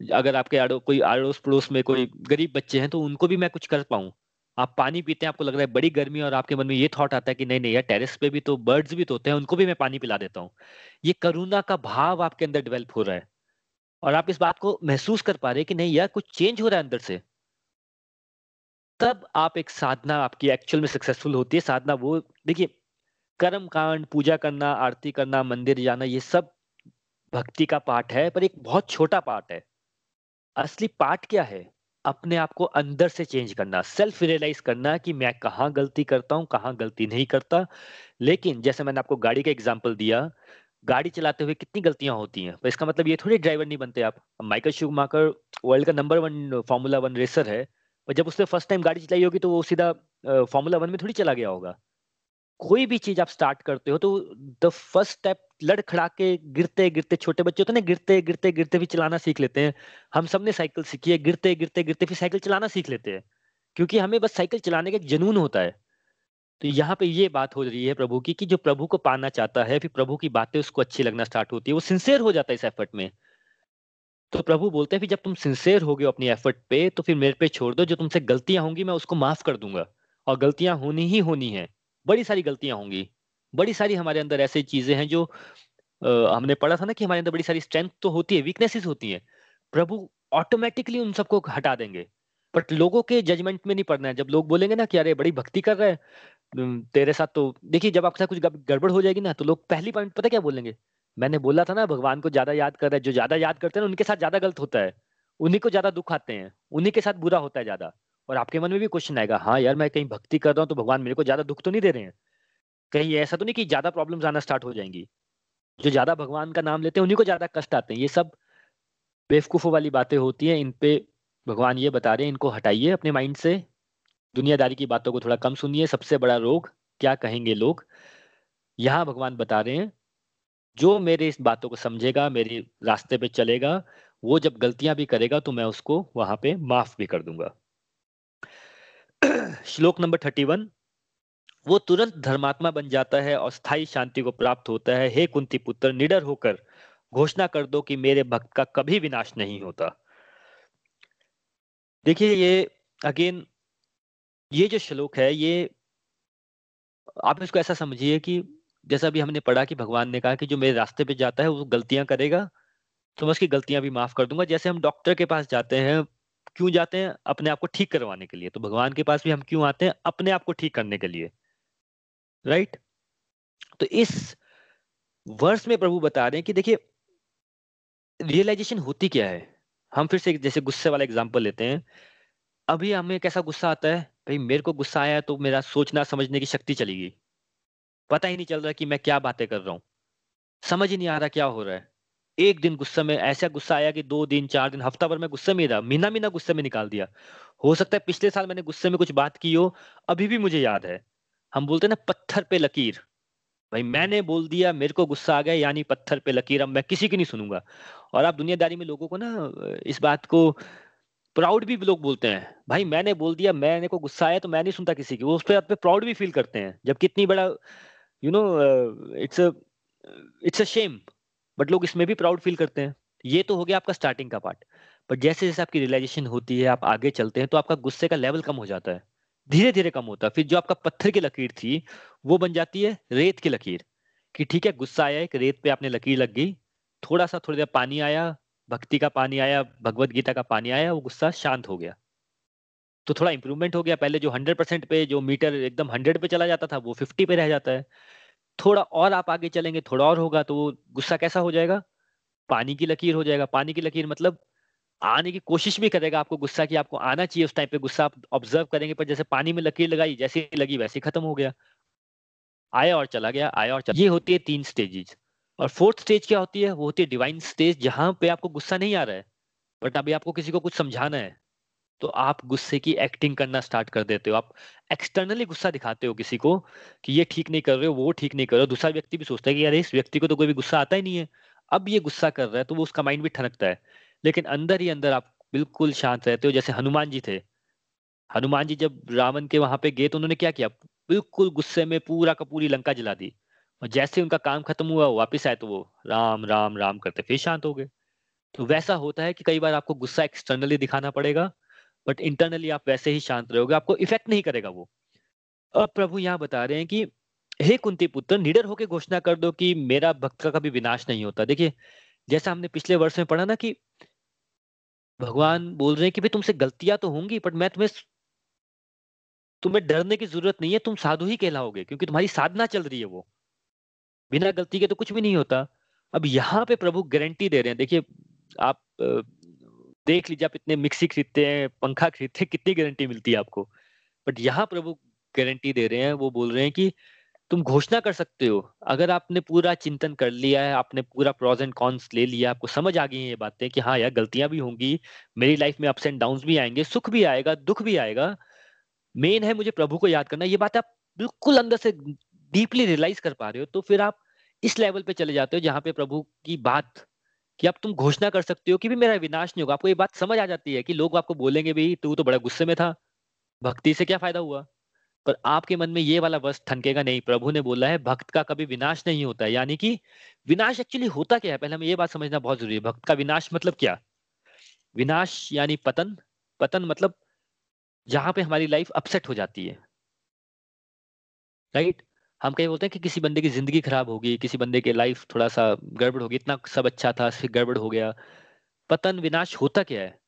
अगर आपके आड़ो, कोई अड़ोस पड़ोस में कोई गरीब बच्चे हैं तो उनको भी मैं कुछ कर पाऊँ। आप पानी पीते हैं, आपको लग रहा है बड़ी गर्मी और आपके मन में ये थॉट आता है कि नहीं नहीं यार टेरेस पे भी तो बर्ड्स भी तो होते हैं, उनको भी मैं पानी पिला देता हूँ। ये करुणा का भाव आपके अंदर डेवलप हो रहा है और आप इस बात को महसूस कर पा रहे हैं कि नहीं यार, कुछ चेंज हो रहा है अंदर से। तब आप एक साधना आपकी एक्चुअल में सक्सेसफुल होती है। साधना वो, देखिए, कर्म कांड, पूजा करना, आरती करना, मंदिर जाना, ये सब भक्ति का पार्ट है, पर एक बहुत छोटा पार्ट है। असली पार्ट क्या है? अपने आप को अंदर से चेंज करना सेल्फ रियलाइज़ करना कि मैं कहाँ गलती करता हूँ, कहाँ गलती नहीं करता। लेकिन जैसे मैंने आपको गाड़ी का एग्ज़ाम्पल दिया, गाड़ी चलाते हुए कितनी गलतियाँ होती हैं? तो इसका मतलब ये थोड़ी ड्राइवर नहीं बनते आप। माइकल शुमाकर वर्ल्ड का number one formula one racer है, और जब उसने फ़र्स्ट टाइम गाड़ी चलाई होगी तो वो सीधा फॉर्मूला वन में थोड़ी चला गया होगा। कोई भी चीज़ आप स्टार्ट करते हो तो द फ़र्स्ट स्टेप लड़खड़ा के गिरते गिरते छोटे बच्चे होते ना, गिरते गिरते गिरते भी चलाना सीख लेते हैं। हम सबने साइकिल सीखी है, गिरते गिरते गिरते फिर साइकिल चलाना सीख लेते हैं। क्योंकि हमें बस साइकिल चलाने का जनून होता है। तो यहाँ पे ये बात हो रही है प्रभु की, कि जो प्रभु को पाना चाहता है, फिर प्रभु की बातें उसको अच्छी लगना स्टार्ट होती है, वो सिंसेयर हो जाता है इस एफर्ट में। तो प्रभु बोलते हैं, फिर जब तुम सिंसेयर हो गए अपनी एफर्ट पे तो फिर मेरे पे छोड़ दो, जो तुमसे गलतियाँ होंगी मैं उसको माफ़ कर दूँगा। और गलतियाँ होनी ही होनी है, बड़ी सारी गलतियाँ होंगी। बड़ी सारी हमारे अंदर ऐसी चीज़ें हैं जो आ, हमने पढ़ा था ना कि हमारे अंदर बड़ी सारी स्ट्रेंथ तो होती है वीकनेसेस होती है। प्रभु ऑटोमेटिकली उन सबको हटा देंगे। बट लोगों के जजमेंट में नहीं पड़ना है। जब लोग बोलेंगे ना कि अरे बड़ी भक्ति कर रहे हैं तेरे साथ तो देखिए जब आपके साथ कुछ गड़बड़ हो जाएगी ना तो लोग पहली पॉइंट पता क्या बोलेंगे? मैंने बोला था ना भगवान को ज़्यादा याद कर रहा है जो ज़्यादा याद करते हैं ना उनके साथ ज़्यादा गलत होता है। उन्हीं को ज़्यादा दुख आते हैं। उन्हीं के साथ बुरा होता है ज़्यादा। और आपके मन में भी क्वेश्चन आएगा हाँ यार मैं कहीं भक्ति कर रहा हूँ तो भगवान मेरे को ज़्यादा दुख तो नहीं दे रहे हैं? कहीं ऐसा तो नहीं कि ज़्यादा प्रॉब्लम्स आना स्टार्ट हो जाएँगी। जो ज़्यादा भगवान का नाम लेते हैं, उन्हीं को ज़्यादा कष्ट आते हैं। ये सब बेवकूफों वाली बातें होती हैं, इन पे भगवान ये बता रहे हैं, इनको हटाइए अपने माइंड से। दुनियादारी की बातों को थोड़ा कम सुनिए, सबसे बड़ा रोग, क्या कहेंगे लोग? यहाँ भगवान बता रहे हैं, जो मेरे इस बातों को समझेगा, मेरे रास्ते पे चलेगा, वो जब गलतियाँ भी करेगा तो मैं उसको वहाँ पे माफ़ भी कर दूँगा। श्लोक नंबर थर्टी वन वो तुरंत धर्मात्मा बन जाता है और स्थायी शांति को प्राप्त होता है। हे कुंती पुत्र, निडर होकर घोषणा कर दो कि मेरे भक्त का कभी विनाश नहीं होता। देखिए ये, अगेन, ये जो श्लोक है, ये आप इसको ऐसा समझिए कि जैसा भी हमने पढ़ा कि भगवान ने कहा कि जो मेरे रास्ते पे जाता है वो गलतियाँ करेगा तो मैं उसकी गलतियाँ भी माफ़ कर दूँगा। जैसे हम डॉक्टर के पास जाते हैं, क्यों जाते हैं? अपने आप को ठीक करवाने के लिए। तो भगवान के पास भी हम क्यों आते हैं? अपने आप को ठीक करने के लिए। राइट? तो इस वर्ष में प्रभु बता रहे हैं कि देखिए रियलाइजेशन होती क्या है? हम फिर से जैसे गुस्से वाला एग्ज़ाम्पल लेते हैं। अभी हमें कैसा गुस्सा आता है? भाई, मेरे को गुस्सा आया तो मेरा सोचना, समझने की शक्ति चली गई। पता ही नहीं चल रहा कि मैं क्या बातें कर रहा हूँ। समझ ही नहीं आ रहा क्या हो रहा है। एक दिन गुस्से में, ऐसा गुस्सा आया कि दो दिन, चार दिन, हफ़्ता भर में गुस्से में रहा। महीना महीना गुस्से में निकाल दिया। हो सकता है पिछले साल मैंने गुस्से में कुछ बात की हो, अभी भी मुझे याद है। हम बोलते हैं ना, पत्थर पे लकीर। भाई, मैंने बोल दिया, मेरे को गुस्सा आ गया, यानी पत्थर पे लकीर। अब मैं किसी की नहीं सुनूँगा। और आप दुनियादारी में लोगों को ना, इस बात को प्राउड भी लोग बोलते हैं। भाई, मैंने बोल दिया, मैंने को गुस्सा आया तो मैं नहीं सुनता किसी की। वो उस पर प्राउड भी फील करते हैं। जब कितनी बड़ा you know it's it's a shame but लोग इसमें भी प्राउड फील करते हैं। ये तो हो गया आपका स्टार्टिंग का पार्ट बट जैसे जैसे आपकी रियलाइजेशन होती है, आप आगे चलते हैं तो आपका गुस्से का लेवल कम हो जाता है। धीरे धीरे कम होता है। फिर जो आपका पत्थर की लकीर थी, वो बन जाती है रेत की लकीर कि ठीक है, गुस्सा आया, एक रेत पे आपने लकीर लग गई थोड़ा सा थोड़ी देर पानी आया, भक्ति का पानी आया, भगवत गीता का पानी आया, वो गुस्सा शांत हो गया। तो थोड़ा इंप्रूवमेंट हो गया। पहले जो हंड्रेड परसेंट पे जो मीटर एकदम हंड्रेड पे चला जाता था, वो फिफ्टी पे रह जाता है। थोड़ा और आप आगे चलेंगे, थोड़ा और होगा तो गुस्सा कैसा हो जाएगा? पानी की लकीर हो जाएगा। पानी की लकीर मतलब आने की कोशिश भी करेगा आपको गुस्सा कि आपको आना चाहिए उस टाइम पे, गुस्सा आप ऑब्ज़र्व करेंगे, पर जैसे पानी में लकीर लगाई, जैसे लगी वैसे खत्म हो गया। आया और चला गया, आया और चला ये होती है तीन स्टेजेस और फोर्थ स्टेज क्या होती है? वो होती है डिवाइन स्टेज जहाँ पे आपको गुस्सा नहीं आ रहा है बट अभी आपको किसी को कुछ समझाना है तो आप गुस्से की एक्टिंग करना स्टार्ट कर देते हो। आप एक्सटर्नली गुस्सा दिखाते हो किसी को कि ये ठीक नहीं कर रहे हो, वो ठीक नहीं कर रहे हो। दूसरा व्यक्ति भी सोचता है कि यार, इस व्यक्ति को तो कोई भी गुस्सा आता ही नहीं है। अब ये गुस्सा कर रहा है तो वो उसका माइंड भी ठनकता है। लेकिन अंदर ही अंदर आप बिल्कुल शांत रहते हो, जैसे हनुमान जी थे। हनुमान जी जब रावण के वहाँ पे गए तो उन्होंने क्या किया? बिल्कुल गुस्से में पूरा का पूरी लंका जला दी। और जैसे उनका काम खत्म हुआ, वापिस आए तो वो राम राम राम करते, फिर शांत हो गए। तो वैसा होता है कि कई बार आपको गुस्सा एक्सटर्नली दिखाना पड़ेगा बट इंटरनली आप वैसे ही शांत रहोगे, आपको इफ़ेक्ट नहीं करेगा वो। अब प्रभु यहाँ बता रहे हैं कि, हे कुंती पुत्र, निडर होकर घोषणा कर दो कि मेरा भक्त का कभी विनाश नहीं होता। देखिए, जैसा हमने पिछले वर्ष में पढ़ा ना कि भगवान बोल रहे हैं कि भाई तुमसे गलतियाँ तो होंगी बट मैं तुम्हें तुम्हें डरने की ज़रूरत नहीं है, तुम साधु ही कहलाओगे, क्योंकि तुम्हारी साधना चल रही है वो। बिना गलती के तो कुछ भी नहीं होता। अब यहाँ पे प्रभु गारंटी दे रहे हैं। देखिए, आप देख लीजिए, आप इतने मिक्सी खरीदते हैं, पंखा खरीदते हैं, कितनी गारंटी मिलती है आपको। बट यहाँ प्रभु गारंटी दे रहे हैं, वो बोल रहे हैं कि तुम घोषणा कर सकते हो। अगर आपने पूरा चिंतन कर लिया है, आपने पूरा प्रोज एंड कॉन्स ले लिया, आपको समझ आ गई है ये बातें कि हाँ यार, गलतियाँ भी होंगी, मेरी लाइफ में अप्स एंड डाउन भी आएँगे, सुख भी आएगा, दुख भी आएगा। मेन है मुझे प्रभु को याद करना, ये बात आप बिल्कुल अंदर से डीपली रियलाइज़ कर पा रहे हो तो फिर आप इस लेवल पे चले जाते हो जहाँ पे प्रभु की बात कि अब तुम घोषणा कर सकते हो कि भी मेरा विनाश नहीं होगा। आपको ये बात समझ आ जाती है कि लोग आपको बोलेंगे भी तू तो बड़ा गुस्से में था, भक्ति से क्या फ़ायदा हुआ? पर आपके मन में ये वाला वस्त ठनकेगा नहीं। प्रभु ने बोला है, भक्त का कभी विनाश नहीं होता है। यानी कि विनाश एक्चुअली होता क्या है? पहले हमें ये बात समझना बहुत ज़रूरी है। भक्त का विनाश मतलब क्या? विनाश यानी पतन। पतन मतलब जहाँ पे हमारी लाइफ अपसेट हो जाती है। राइट हम कहीं बोलते हैं कि किसी बंदे की ज़िंदगी खराब होगी, किसी बंदे के लाइफ थोड़ा सा गड़बड़ होगी, इतना सब अच्छा था, फिर गड़बड़ हो गया। पतन विनाश होता क्या है?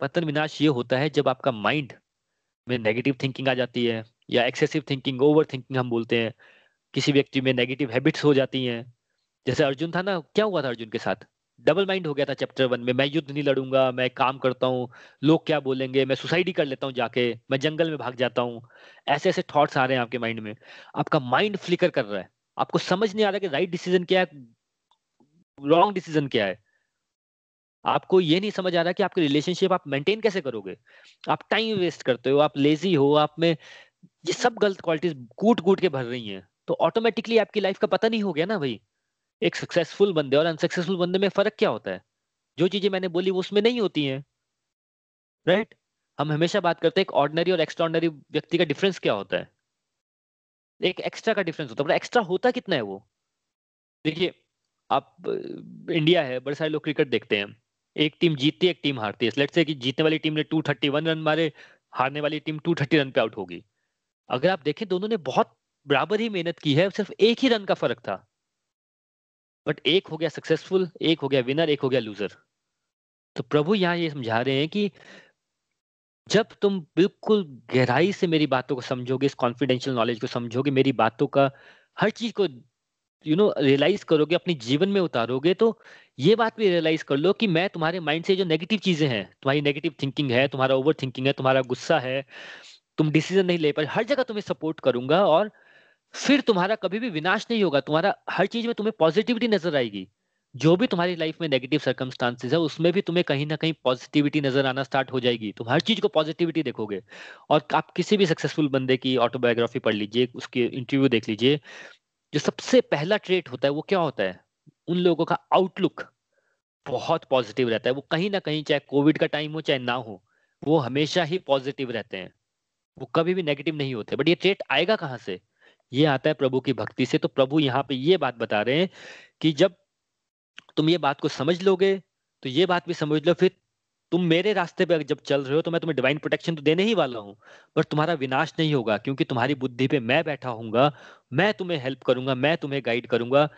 पतन विनाश ये होता है जब आपका माइंड में नेगेटिव थिंकिंग आ जाती है। या एक्सेसिव थिंकिंग ओवर थिंकिंग हम बोलते हैं। किसी व्यक्ति में नेगेटिव हैबिट्स हो जाती हैं। जैसे अर्जुन था ना, क्या हुआ था अर्जुन के साथ? डबल माइंड हो गया था चैप्टर वन में। मैं युद्ध नहीं लड़ूँगा, मैं काम करता हूँ। लोग क्या बोलेंगे? मैं सुसाइड कर लेता हूँ जाके। मैं जंगल में भाग जाता हूँ। ऐसे ऐसे थॉट्स आ रहे हैं आपके माइंड में। आपका माइंड फ्लिकर कर रहा है। आपको समझ नहीं आ रहा कि राइट डिसीज़न क्या है रॉन्ग डिसीज़न क्या है। आपको ये नहीं समझ आ रहा कि आपके रिलेशनशिप आप मेंटेन कैसे करोगे? आप टाइम वेस्ट करते हो, आप लेजी हो, आप में ये सब गलत क्वालिटीज कूट कूट के भर रही हैं। तो ऑटोमेटिकली आपकी लाइफ का पता नहीं हो गया ना भाई। एक सक्सेसफुल बंदे और अनसक्सेसफुल बंदे में फ़र्क क्या होता है? जो चीज़ें मैंने बोली वो उसमें नहीं होती हैं। राइट हम हमेशा बात करते हैं एक ऑर्डनरी और एक्स्ट्रॉर्डनरी व्यक्ति का डिफरेंस क्या होता है। एक एक्स्ट्रा का डिफरेंस होता है। एक्स्ट्रा होता कितना है वो? देखिए, आप इंडिया है, बड़े सारे लोग क्रिकेट देखते हैं। एक टीम जीतती है, एक टीम हारती है। लेट्स से कि जीतने वाली टीम ने 231 रन मारे, हारने वाली टीम 230 रन पे आउट होगी अगर आप देखें, दोनों ने बहुत बराबर ही मेहनत की है, सिर्फ़ एक ही रन का फ़र्क था। बट एक हो गया सक्सेसफुल एक हो गया विनर एक हो गया लूजर तो प्रभु यहाँ ये समझा रहे हैं कि जब तुम बिल्कुल गहराई से मेरी बातों को समझोगे, इस कॉन्फिडेंशियल नॉलेज को समझोगे, मेरी बातों का हर चीज़ को यू नो रियलाइज़ करोगे, अपने जीवन में उतारोगे तो ये बात भी रियलाइज़ कर लो कि मैं तुम्हारे माइंड से जो नेगेटिव चीज़ें हैं, तुम्हारी नेगेटिव थिंकिंग है, तुम्हारा ओवर थिंकिंग है, तुम्हारा गुस्सा है तुम डिसीज़न नहीं ले पाए, हर जगह तुम्हें सपोर्ट करूँगा और फिर तुम्हारा कभी भी विनाश नहीं होगा, तुम्हारा हर चीज़ में तुम्हें पॉजिटिविटी नज़र आएगी। जो भी तुम्हारी लाइफ में नेगेटिव सर्कमस्टांसेस है, उसमें भी तुम्हें कहीं ना कहीं पॉजिटिविटी नज़र आना स्टार्ट हो जाएगी। तुम हर चीज़ को पॉजिटिविटी देखोगे और आप किसी भी सक्सेसफुल बंदे की ऑटोबायोग्राफी पढ़ लीजिए, उसके इंटरव्यू देख लीजिए, जो सबसे पहला ट्रेट होता है वो क्या होता है? उन लोगों का आउटलुक बहुत पॉजिटिव रहता है। वो कहीं ना कहीं चाहे कोविड का टाइम हो, चाहे ना हो, वो हमेशा ही पॉजिटिव रहते हैं। वो कभी भी नेगेटिव नहीं होते। बट ये ट्रेट आएगा कहाँ से? ये आता है प्रभु की भक्ति से। तो प्रभु यहाँ पे ये बात बता रहे हैं कि जब तुम ये बात को समझ लोगे तो ये बात भी समझ लो फिर तुम मेरे रास्ते पे जब चल रहे हो तो मैं तुम्हें डिवाइन प्रोटेक्शन तो देने ही वाला हूँ। पर तुम्हारा विनाश नहीं होगा क्योंकि तुम्हारी बुद्धि पे मैं बैठा हूँ मैं तुम्हें हेल्प करूँगा मैं तुम्हें गाइड करूँगा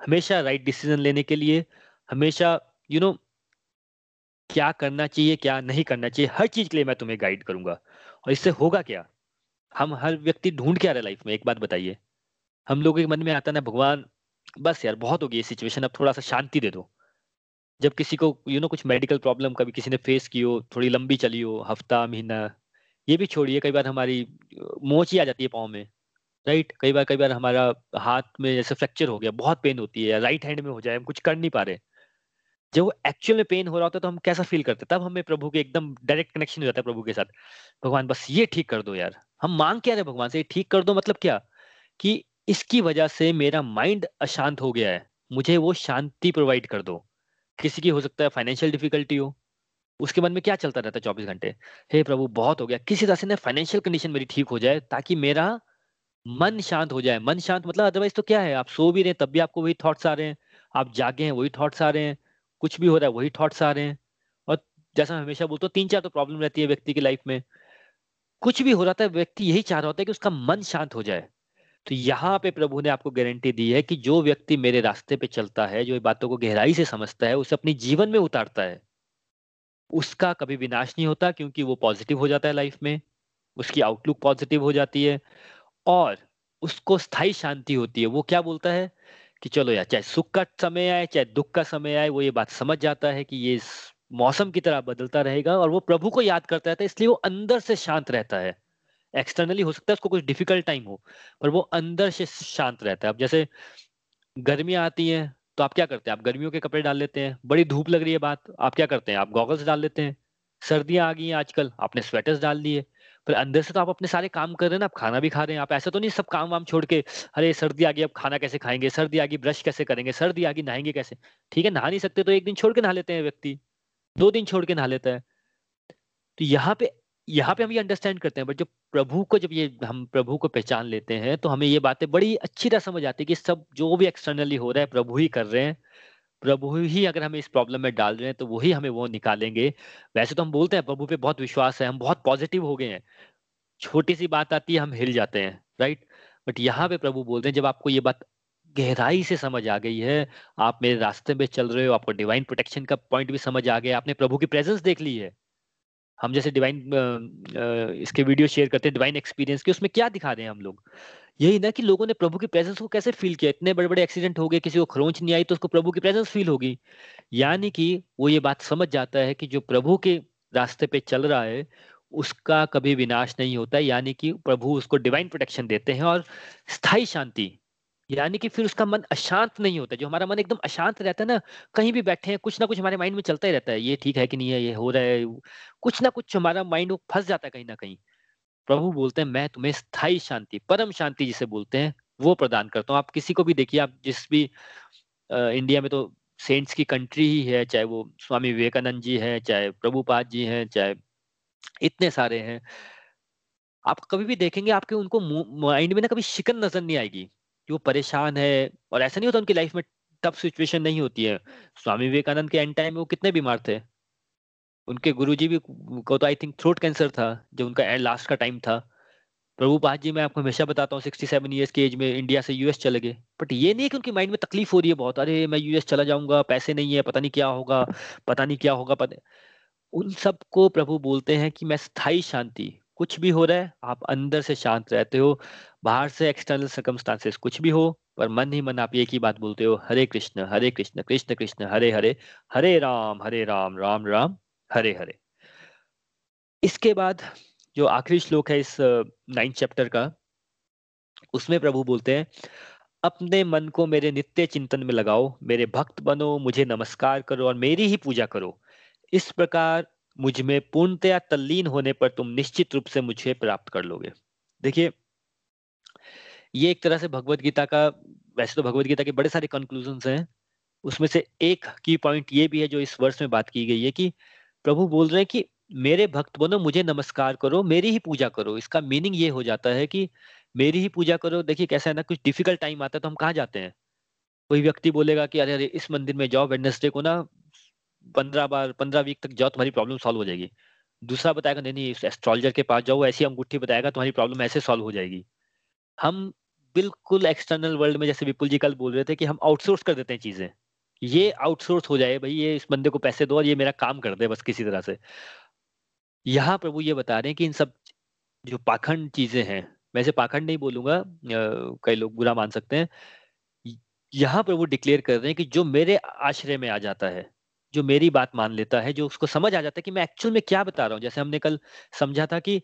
हमेशा राइट डिसीज़न लेने के लिए हमेशा यू you नो know, क्या करना चाहिए क्या नहीं करना चाहिए हर चीज़ के लिए मैं तुम्हें गाइड करूँगा। और इससे होगा क्या? हम हर व्यक्ति ढूंढ क्या रहे लाइफ में एक बात बताइए। हम लोगों के मन में आता ना भगवान बस यार बहुत हो गई ये सिचुएशन अब थोड़ा सा शांति दे दो। जब किसी को यू you नो know, कुछ मेडिकल प्रॉब्लम कभी किसी ने फेस की हो थोड़ी लंबी चली हो हफ़्ता महीना ये भी छोड़िए कई बार हमारी मोच ही आ जाती है पाँव में। राइट कई बार कई बार हमारा हाथ में जैसे फ्रैक्चर हो गया बहुत पेन होती है राइट हैंड में हो जाए हम कुछ कर नहीं पा रहे। जब वो एक्चुअल में पेन हो रहा होता है तो हम कैसा फील करते तब हमें प्रभु के एकदम डायरेक्ट कनेक्शन हो जाता है प्रभु के साथ। भगवान, बस ये ठीक कर दो यार। हम मांग क्या रहे भगवान से? ये ठीक कर दो मतलब क्या? कि इसकी वजह से मेरा माइंड अशांत हो गया है। मुझे वो शांति प्रोवाइड कर दो। किसी की हो सकता है फाइनेंशियल डिफिकल्टी हो। उसके मन में क्या चलता रहता है चौबीस घंटे? हे प्रभु, बहुत हो गया। किसी तरह से ना फाइनेंशियल कंडीशन मेरी ठीक हो जाए, ताकि मेरा मन शांत हो जाए। मन शांत मतलब अदरवाइज़ तो क्या है? आप सो भी रहे तब भी आपको वही थॉट्स आ रहे हैं। आप जागे हैं, वही थॉट्स आ रहे हैं। कुछ भी हो रहा है, वही थॉट्स आ रहे हैं। और जैसा हमेशा बोलता हूँ तीन चार तो प्रॉब्लम रहती है व्यक्ति की लाइफ में। कुछ भी हो रहा था, व्यक्ति यही चाह रहा होता है कि उसका मन शांत हो जाए। तो यहाँ पे प्रभु ने आपको गारंटी दी है कि जो व्यक्ति मेरे रास्ते पे चलता है, जो बातों को गहराई से समझता है, उसे अपने जीवन में उतारता है। उसका कभी विनाश नहीं होता, क्योंकि वो पॉजिटिव हो जाता है लाइफ में। उसकी आउटलुक पॉजिटिव हो जाती है। और उसको स्थायी शांति होती है। वो क्या बोलता है? कि चलो यार, चाहे सुख का समय आए, चाहे दुख का समय आए, वो ये बात समझ जाता है कि ये मौसम की तरह बदलता रहेगा और वो प्रभु को याद करता रहता है, इसलिए वो अंदर से शांत रहता है। एक्सटर्नली हो सकता है उसको कुछ डिफ़िकल्ट टाइम हो, पर वो अंदर से शांत रहता है। अब जैसे गर्मियाँ आती हैं तो आप क्या करते हैं? आप गर्मियों के कपड़े डाल लेते हैं, बड़ी धूप लग रही है बात, आप क्या करते हैं? आप गॉगल्स डाल लेते हैं। सर्दियाँ आ गई हैं आजकल, आपने स्वेटर्स डाल दिए पर अंदर से तो आप अपने सारे काम कर रहे हैं ना, आप खाना भी खा रहे हैं, आप ऐसा तो नहीं सब काम वाम छोड़ के, अरे सर्दी आ गई, अब खाना कैसे खाएँगे, सर्दी आ गई, ब्रश कैसे करेंगे, सर्दी आ गई, नहाएँगे कैसे? ठीक है, नहा नहीं सकते तो एक दिन छोड़ के नहा लेते हैं व्यक्ति, दो दिन छोड़ के नहा लेता है। तो यहाँ पे यहाँ पे हम ये अंडरस्टैंड करते हैं बट जब प्रभु को, जब ये हम प्रभु को पहचान लेते हैं तो हमें ये बातें बड़ी अच्छी तरह समझ आती है कि सब जो भी एक्सटर्नली हो रहा है, प्रभु ही कर रहे हैं। प्रभु ही अगर हमें इस प्रॉब्लम में डाल रहे हैं तो वही हमें वो निकालेंगे। वैसे तो हम बोलते हैं, प्रभु पे बहुत विश्वास है, हम बहुत पॉजिटिव हो गए हैं। छोटी सी बात आती है, हम हिल जाते हैं राइट बट यहाँ पे प्रभु बोलते हैं, जब आपको ये बात गहराई से समझ आ गई है, आप मेरे रास्ते में चल रहे हो, आपको डिवाइन प्रोटेक्शन का पॉइंट भी समझ आ गया, आपने प्रभु की प्रेजेंस देख ली है। हम जैसे डिवाइन इसके वीडियो शेयर करते हैं डिवाइन एक्सपीरियंस के, उसमें क्या दिखा रहे हैं हम लोग? यही ना कि लोगों ने प्रभु की प्रेजेंस को कैसे फील किया? इतने बड़े बड़े एक्सीडेंट हो गए, किसी को खरोंच नहीं आई तो उसको प्रभु की प्रेजेंस फील होगी। यानी कि वो ये बात समझ जाता है कि जो प्रभु के रास्ते पे चल रहा है, उसका कभी विनाश नहीं होता। है यानी कि प्रभु उसको डिवाइन प्रोटेक्शन देते हैं और स्थायी शांति। यानी कि फिर उसका मन अशांत नहीं होता। जो हमारा मन एकदम अशांत रहता है ना, कहीं भी बैठे हैं, कुछ ना कुछ हमारे माइंड में चलता ही रहता है। ये ठीक है कि नहीं है, ये हो रहा है कुछ ना कुछ हमारा माइंड वो फंस जाता है कहीं ना कहीं। प्रभु बोलते हैं मैं तुम्हें स्थायी शांति परम शांति जिसे बोलते हैं वो प्रदान करता हूँ। आप किसी को भी देखिए आप जिस भी आ, इंडिया में तो सेंट्स की कंट्री ही है चाहे वो स्वामी विवेकानंद जी है चाहे प्रभुपाद जी हैं चाहे इतने सारे हैं। आप कभी भी देखेंगे आपके उनको माइंड में ना कभी शिकन नज़र नहीं आएगी कि वो परेशान है और ऐसा नहीं होता उनकी लाइफ में टफ सिचुएशन नहीं होती है। स्वामी विवेकानंद के एंड टाइम में वो कितने बीमार थे। उनके गुरुजी भी को तो आई थिंक थ्रोट कैंसर था जो उनका एंड लास्ट का टाइम था। प्रभु प्रभुपाद जी, मैं आपको हमेशा बताता हूँ सिक्सटी सेवन ईयर्स की एज में इंडिया से यूएस चले गए। बट ये नहीं कि उनकी माइंड में तकलीफ़ हो रही है बहुत, अरे मैं यूएस चला जाऊँगा, पैसे नहीं है, पता नहीं क्या होगा, पता नहीं क्या होगा, पता उन सबको प्रभु बोलते हैं कि मैं स्थायी शांति, कुछ भी हो रहा है, आप अंदर से शांत रहते हो, बाहर से एक्सटर्नल सर्कमस्टांसेस कुछ भी हो, पर मन ही मन आप एक ही बात बोलते हो, हरे कृष्ण हरे कृष्ण कृष्ण कृष्ण, हरे हरे हरे राम हरे राम राम राम। हरे हरे। इसके बाद जो आखिरी श्लोक है इस नाइन्थ चैप्टर का, उसमें प्रभु बोलते हैं, अपने मन को मेरे नित्य चिंतन में लगाओ, मेरे भक्त बनो, मुझे नमस्कार करो और मेरी ही पूजा करो। इस प्रकार मुझमें पूर्णतया तल्लीन होने पर तुम निश्चित रूप से मुझे प्राप्त कर लोगे। देखिए, ये एक तरह से भगवत गीता का, वैसे तो भगवत गीता के बड़े सारे कंक्लूजन हैं। उसमें से एक की पॉइंट ये भी है जो इस वर्ष में बात की गई है कि प्रभु बोल रहे हैं कि मेरे भक्त बनो, मुझे नमस्कार करो, मेरी ही पूजा करो। इसका मीनिंग ये हो जाता है कि मेरी ही पूजा करो। देखिए कैसा है ना, कुछ डिफ़िकल्ट टाइम आता है तो हम कहाँ जाते हैं? कोई व्यक्ति बोलेगा कि अरे अरे, इस मंदिर में जाओ वेडनेसडे को ना पंद्रह बार, पंद्रह वीक तक जाओ, तुम्हारी प्रॉब्लम सॉल्व हो जाएगी। दूसरा बताएगा, नहीं नहीं एस्ट्रोलॉजर के पास जाओ ऐसी अंगूठी बताएगा, तुम्हारी प्रॉब्लम ऐसे सॉल्व हो जाएगी। हम बिल्कुल एक्सटर्नल वर्ल्ड में, जैसे विपुल जी कल बोल रहे थे कि हम आउटसोर्स कर देते हैं चीज़ें। ये आउटसोर्स हो जाए, भाई, ये इस बंदे को पैसे दो और ये मेरा काम कर दे, बस किसी तरह से। यहाँ प्रभु ये बता रहे हैं कि इन सब जो पाखंड चीज़ें हैं, मैं पाखंड नहीं बोलूँगा कई लोग बुरा मान सकते हैं, यहाँ प्रभु डिक्लेयर कर रहे हैं कि जो मेरे आश्रय में आ जाता है, जो मेरी बात मान लेता है, जो उसको समझ आ जाता है कि मैं एक्चुअल में क्या बता रहा हूँ। जैसे हमने कल समझा था कि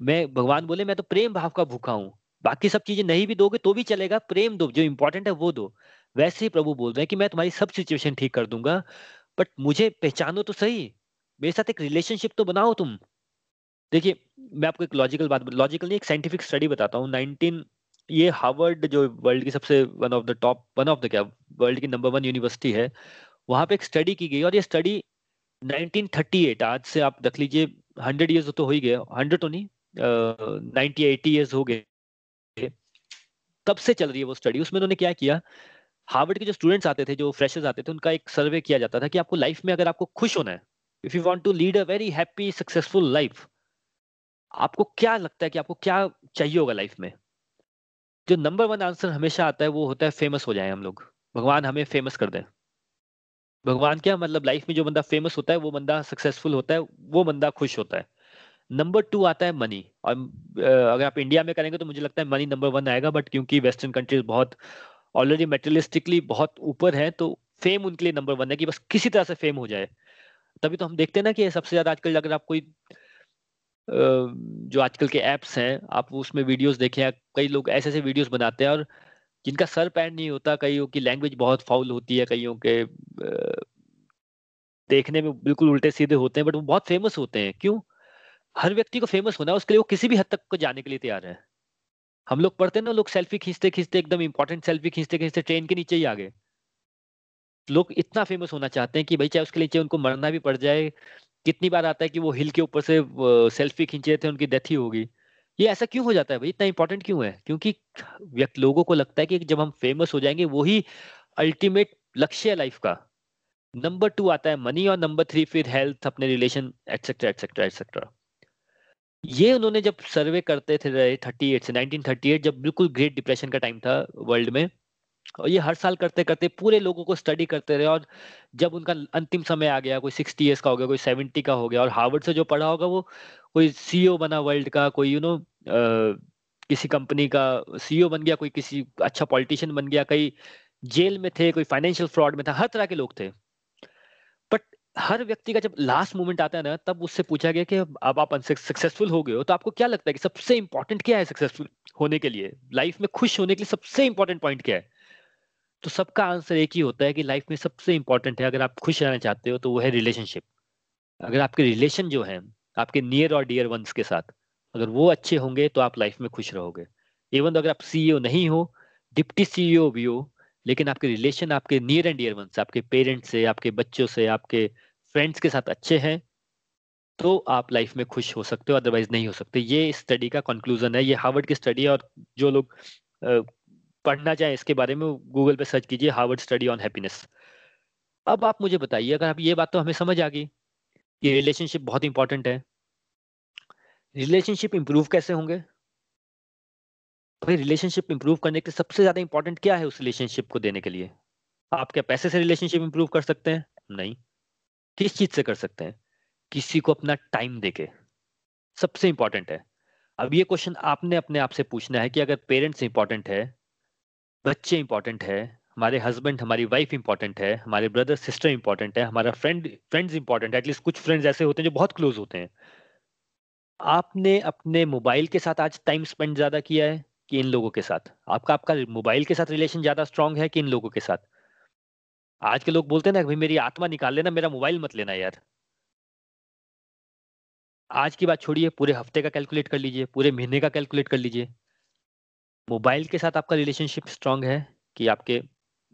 मैं, भगवान बोले, मैं तो प्रेम भाव का भूखा हूँ, बाकी सब चीज़ें नहीं भी दोगे तो भी चलेगा, प्रेम दो, जो इंपॉर्टेंट है वो दो। वैसे ही प्रभु बोल रहे हैं कि मैं तुम्हारी सब सिचुएशन ठीक कर दूँगा बट मुझे पहचानो तो सही। मेरे साथ एक रिलेशनशिप तो बनाओ तुम। देखिए, मैं आपको एक लॉजिकल बात लॉजिकल नहीं, एक साइंटिफिक स्टडी बताता हूँ। नाइनटीन, ये हार्वर्ड जो वर्ल्ड की सबसे one of the top one of the क्या वर्ल्ड की नंबर वन यूनिवर्सिटी है, वहाँ पे एक स्टडी की गई और ये स्टडी 1938 आज से आप देख लीजिए हंड्रेड ईयर्स तो हो ही गए हंड्रेड तो नहीं नाइनटी एटी ईयर्स हो गए। तब से चल रही है वो स्टडी उसमें उन्होंने क्या किया? हार्वर्ड के जो स्टूडेंट्स आते थे, जो फ्रेशर्स आते थे, उनका एक सर्वे किया जाता था कि आपको लाइफ में अगर आपको खुश होना है if you want to lead a very happy successful life आपको क्या लगता है कि आपको क्या चाहिए होगा लाइफ में? जो नंबर वन आंसर हमेशा आता है, वो होता है फ़ेमस हो जाए हम लोग। भगवान हमें फ़ेमस कर दें। भगवान क्या मतलब लाइफ में जो बंदा फ़ेमस होता है, वो बंदा सक्सेसफुल होता है, वो बंदा खुश होता है। नंबर टू आता है मनी और अगर आप इंडिया में करेंगे तो मुझे लगता है मनी नंबर वन आएगा बट क्योंकि वेस्टर्न कंट्रीज़ बहुत ऑलरेडी मेटेरियलिस्टिकली बहुत ऊपर है तो फेम उनके लिए नंबर वन है कि बस किसी तरह से फेम हो जाए। तभी तो हम देखते हैं ना कि सबसे ज़्यादा आजकल अगर आप कोई जो आजकल के एप्स हैं, आप उसमें वीडियोस देखें कई लोग ऐसे ऐसे वीडियोस बनाते हैं और जिनका सर पैर नहीं होता, कईयों की लैंग्वेज बहुत फाउल होती है, कईयों के देखने में बिल्कुल उल्टे सीधे होते हैं बट वो बहुत फ़ेमस होते हैं। क्यों? हर व्यक्ति को फ़ेमस होना है, उसके लिए वो किसी भी हद तक को जाने के लिए तैयार है। हम लोग पढ़ते ना, लोग सेल्फी खींचते खींचते एकदम इंपॉर्टेंट सेल्फी खींचते खींचते ट्रेन के नीचे ही आ गए। लोग इतना फ़ेमस होना चाहते हैं कि भाई चाहे उसके नीचे उनको मरना भी पड़ जाए, कितनी बार आता है कि वो हिल के ऊपर से सेल्फी खींचे थे, उनकी डेथ ही होगी। ये ऐसा क्यों हो जाता है भाई? इतना इंपॉर्टेंट क्यों है? क्योंकि व्यक्ति, लोगों को लगता है कि जब हम फ़ेमस हो जाएँगे वही अल्टीमेट लक्ष्य है लाइफ का। नंबर टू आता है मनी और नंबर थ्री फिर हेल्थ अपने relation et cetera et cetera et cetera ये उन्होंने जब सर्वे करते थे थर्टी एट से नाइनटीन थर्टी एट जब बिल्कुल ग्रेट डिप्रेशन का टाइम था वर्ल्ड में और ये हर साल करते करते पूरे लोगों को स्टडी करते रहे और जब उनका अंतिम समय आ गया कोई सिक्सटी ईयर्स का हो गया कोई सेवेंटी का हो गया और हार्वर्ड से जो पढ़ा होगा वो कोई सीईओ बना वर्ल्ड का कोई यू you नो know, किसी कंपनी का सीईओ बन गया कोई किसी अच्छा पॉलिटिशियन बन गया कई जेल में थे कोई फाइनेंशियल फ्रॉड में था हर तरह के लोग थे। हर व्यक्ति का जब लास्ट मोमेंट आता है ना, तब उससे पूछा गया कि अब आप सक्सेसफुल हो गए हो तो आपको क्या लगता है कि सबसे इंपॉर्टेंट क्या है सक्सेसफुल होने के लिए? लाइफ में खुश होने के लिए सबसे इंपॉर्टेंट पॉइंट क्या है? तो सबका आंसर एक ही होता है कि लाइफ में सबसे इंपॉर्टेंट है, अगर आप खुश रहना चाहते हो तो वो है रिलेशनशिप अगर आपके रिलेशन जो है, आपके नियर और डियर वंस के साथ, अगर वो अच्छे होंगे तो आप लाइफ में खुश रहोगे. इवन तो अगर आप सीईओ नहीं हो डिप्टी सीईओ भी हो, लेकिन आपके रिलेशन आपके नियर एंड डियर वंस आपके पेरेंट्स से, आपके बच्चों से, आपके फ्रेंड्स के साथ अच्छे हैं तो आप लाइफ में खुश हो सकते हो अदरवाइज़ नहीं हो सकते। ये स्टडी का कंक्लूजन है, ये हार्वर्ड की स्टडी है, और जो लोग पढ़ना चाहें इसके बारे में गूगल पे सर्च कीजिए हार्वर्ड स्टडी ऑन हैप्पीनेस अब आप मुझे बताइए, अगर आप ये बात तो हमें समझ आ गई, कि रिलेशनशिप बहुत इंपॉर्टेंट है। रिलेशनशिप इंप्रूव कैसे होंगे? भाई रिलेशनशिप इंप्रूव करने के सबसे ज़्यादा इंपॉर्टेंट क्या है उस रिलेशनशिप को देने के लिए? आप क्या पैसे से रिलेशनशिप इंप्रूव कर सकते हैं? नहीं। किस चीज़ से कर सकते हैं? किसी को अपना टाइम देके। सबसे इंपॉर्टेंट है। अब ये क्वेश्चन आपने अपने आप से पूछना है कि अगर पेरेंट्स इंपॉर्टेंट है, बच्चे इंपॉर्टेंट है, हमारे हस्बैंड हमारी वाइफ इंपॉर्टेंट है, हमारे ब्रदर सिस्टर इंपॉर्टेंट है, हमारा फ्रेंड फ्रेंड्स इंपॉर्टेंट है एटलीस्ट कुछ फ्रेंड्स ऐसे होते हैं जो बहुत क्लोज होते हैं। आपने अपने मोबाइल के साथ आज टाइम स्पेंड ज़्यादा किया है कि इन लोगों के साथ? आपका आपका मोबाइल के साथ रिलेशन ज़्यादा स्ट्रांग है कि इन लोगों के साथ? आज के लोग बोलते हैं ना, भाई मेरी आत्मा निकाल लेना, मेरा मोबाइल मत लेना यार। आज की बात छोड़िए, पूरे हफ़्ते का कैलकुलेट कर लीजिए, पूरे महीने का कैलकुलेट कर लीजिए। मोबाइल के साथ आपका रिलेशनशिप स्ट्रांग है कि आपके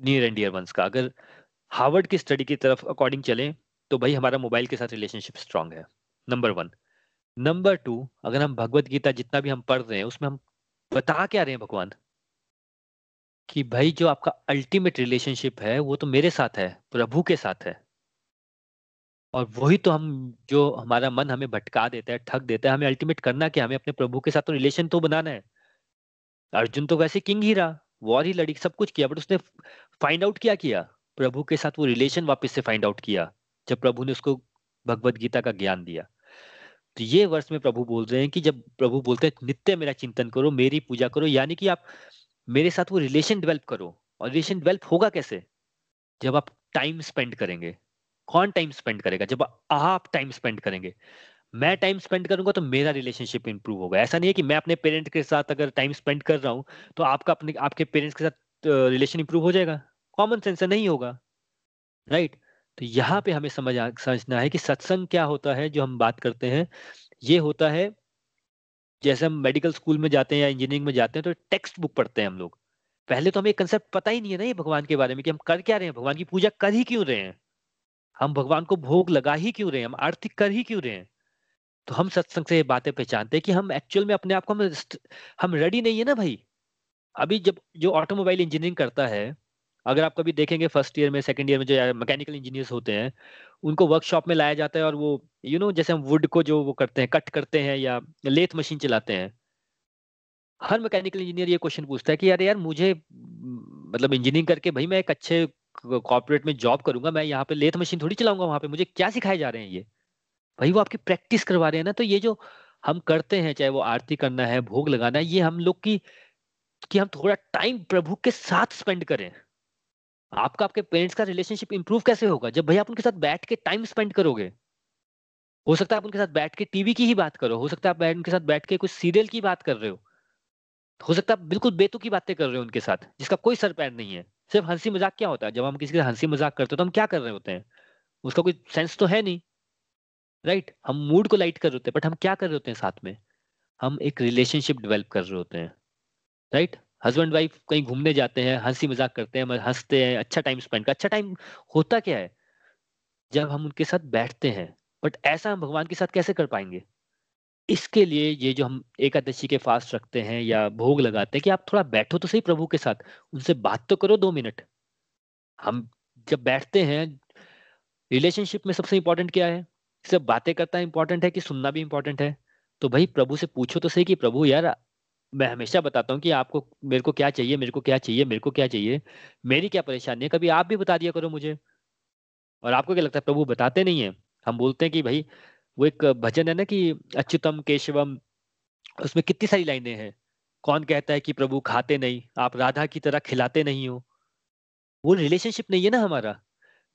नियर एंड डियर वंस का। अगर हार्वर्ड की स्टडी की तरफ़ अकॉर्डिंग चले तो भाई हमारा मोबाइल के साथ रिलेशनशिप स्ट्रांग है। Number one. नंबर टू, अगर हम भगवत गीता जितना भी हम पढ़ रहे हैं, उसमें हम बता क्या रहे हैं भगवान? कि भाई जो आपका अल्टीमेट रिलेशनशिप है, वो तो मेरे साथ है, प्रभु के साथ है। और वही तो हम जो हमारा मन हमें भटका देता है, ठग देता है, हमें अल्टीमेट करना क्या हमें अपने प्रभु के साथ तो रिलेशन तो बनाना है। अर्जुन तो वैसे किंग ही रहा वॉर ही लड़ी, सब कुछ किया बट उसने फाइंड आउट क्या किया? प्रभु के साथ वो रिलेशन वापस से फाइंड आउट किया, जब प्रभु ने उसको भगवत गीता का ज्ञान दिया। तो ये वर्ष में प्रभु बोल रहे हैं कि जब प्रभु बोलते हैं, नित्य मेरा चिंतन करो, मेरी पूजा करो, यानी कि आप मेरे साथ वो रिलेशन डेवलप करो। और रिलेशन डेवलप होगा कैसे? जब आप टाइम स्पेंड करेंगे। कौन टाइम स्पेंड करेगा? जब आप टाइम स्पेंड करेंगे। मैं टाइम स्पेंड करूँगा तो मेरा रिलेशनशिप इंप्रूव होगा। ऐसा नहीं है कि मैं अपने पेरेंट के साथ अगर टाइम स्पेंड कर रहा हूँ तो आपका अपने, आपके पेरेंट्स के साथ रिलेशन इंप्रूव हो जाएगा। कॉमन सेंस से नहीं होगा। राइट तो यहाँ पे हमें समझ समझना है कि सत्संग क्या होता है, जो हम बात करते हैं। ये होता है जैसे हम मेडिकल स्कूल में जाते हैं या इंजीनियरिंग में जाते हैं तो टेक्स्ट बुक पढ़ते हैं हम लोग। पहले तो हमें कंसेप्ट पता ही नहीं है ना ये भगवान के बारे में कि हम कर क्या रहे हैं? भगवान की पूजा कर ही क्यों रहे हैं? हम भगवान को भोग लगा ही क्यों रहे हैं? हम आर्थिक कर ही क्यों रहे हैं? तो हम सत्संग से ये बातें पहचानते हैं कि हम एक्चुअल में अपने आप को हम हम रेडी नहीं है ना भाई। अभी जब जो ऑटोमोबाइल इंजीनियरिंग करता है अगर आप कभी देखेंगे फ़र्स्ट ईयर में सेकंड ईयर में जो मैकेनिकल इंजीनियर्स होते हैं उनको वर्कशॉप में लाया जाता है और वो यू you नो know, जैसे हम वुड को जो वो करते हैं कट करते हैं या लेथ मशीन चलाते हैं हर मैकेनिकल इंजीनियर ये क्वेश्चन पूछता है कि यार यार मुझे मतलब इंजीनियरिंग करके भाई मैं एक अच्छे कॉर्पोरेट में जॉब करूँगा मैं यहाँ पे लेथ मशीन थोड़ी चलाऊँगा वहाँ पे मुझे क्या सिखाए जा रहे हैं ये? भाई वो आपकी प्रैक्टिस करवा रहे हैं ना तो ये जो हम करते हैं चाहे वो आरती करना है भोग लगाना है ये हम लोग की कि हम थोड़ा टाइम प्रभु के साथ स्पेंड करें। आपका, आपके पेरेंट्स का रिलेशनशिप इंप्रूव कैसे होगा? जब भैया आप उनके साथ बैठ के टाइम स्पेंड करोगे, हो सकता है आप उनके साथ बैठ के टीवी की ही बात करो, हो सकता है आप उनके साथ बैठ के कुछ सीरियल की बात कर रहे हो हो सकता है बिल्कुल बेतु की बातें कर रहे हो उनके साथ, जिसका कोई सर पैर नहीं है। सिर्फ़ हँसी मज़ाक क्या होता है? जब हम किसी के हँसी मज़ाक करते हो तो हम क्या कर रहे होते हैं? उसका कोई सेंस तो है नहीं राइट right? हम मूड को लाइट कर रहे होते हैं बट हम क्या कर रहे होते हैं साथ में? हम एक रिलेशनशिप डेवलप कर रहे होते हैं राइट हस्बैंड वाइफ कहीं घूमने जाते हैं, हँसी मज़ाक करते हैं हँसते हैं अच्छा टाइम स्पेंड कर अच्छा टाइम होता क्या है? जब हम उनके साथ बैठते हैं बट ऐसा हम भगवान के साथ कैसे कर पाएँगे? इसके लिए ये जो हम एकादशी के फास्ट रखते हैं या भोग लगाते हैं कि आप थोड़ा बैठो तो सही प्रभु के साथ, उनसे बात तो करो दो मिनट। हम जब बैठते हैं रिलेशनशिप में सबसे इंपॉर्टेंट क्या है? सिर्फ़ बातें करता इंपॉर्टेंट है कि सुनना भी इंपॉर्टेंट है? तो भाई प्रभु से पूछो तो सही कि प्रभु यार मैं हमेशा बताता हूँ कि आपको मेरे को क्या चाहिए, मेरे को क्या चाहिए, मेरे को क्या चाहिए। मेरी क्या परेशानी है? कभी आप भी बता दिया करो मुझे। और आपको क्या लगता है? प्रभु बताते नहीं है। हम बोलते हैं कि भाई, वो एक भजन है ना कि अच्युतम, केशवम, उसमें कितनी सारी लाइनें हैं। कौन कहता है कि प्रभु खाते नहीं? आप राधा की तरह खिलाते नहीं हो। वो रिलेशनशिप नहीं है ना हमारा।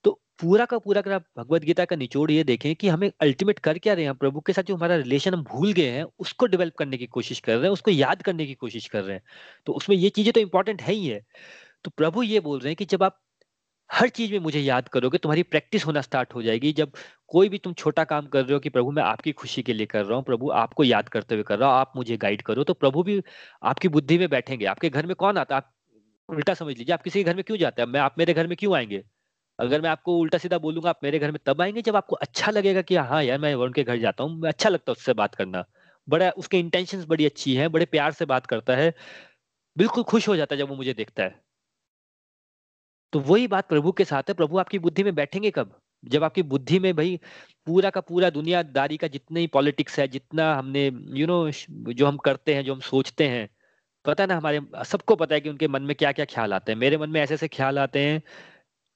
तो पूरा का पूरा अगर आप भगवत गीता का निचोड़ ये देखें कि हमें अल्टीमेट कर क्या रहे हैं प्रभु के साथ जो हमारा रिलेशन हम भूल गए हैं, उसको डेवलप करने की कोशिश कर रहे हैं, उसको याद करने की कोशिश कर रहे हैं। तो उसमें ये चीज़ें तो इंपॉर्टेंट है ही है। तो प्रभु ये बोल रहे हैं कि जब आप हर चीज़ में मुझे याद करोगे, तुम्हारी प्रैक्टिस होना स्टार्ट हो जाएगी। जब कोई भी तुम छोटा काम कर रहे हो कि प्रभु मैं आपकी खुशी के लिए कर रहा हूँ, प्रभु आपको याद करते हुए कर रहा हूँ, आप मुझे गाइड करो तो प्रभु भी आपकी बुद्धि में बैठेंगे। आपके घर में कौन आता है? आप उल्टा समझ लीजिए, आप किसी के घर में क्यों जाते हैं? मैं, आप मेरे घर में क्यों आएँगे? अगर मैं आपको उल्टा सीधा बोलूँगा आप मेरे घर में तब आएँगे जब आपको अच्छा लगेगा कि हाँ यार मैं वरुण के घर जाता हूँ अच्छा लगता है उससे बात करना। बड़ा उसके इंटेंशन बड़ी अच्छी है बड़े प्यार से बात करता है बिल्कुल खुश हो जाता है जब वो मुझे देखता है। तो वही बात प्रभु के साथ है प्रभु आपकी बुद्धि में बैठेंगे कब? जब आपकी बुद्धि में भाई पूरा का पूरा दुनियादारी का जितने ही पॉलिटिक्स है जितना हमने यू you नो know, जो हम करते हैं जो हम सोचते हैं पता है ना हमारे सबको पता है कि उनके मन में क्या क्या ख्याल आते हैं। मेरे मन में ऐसे ऐसे ख्याल आते हैं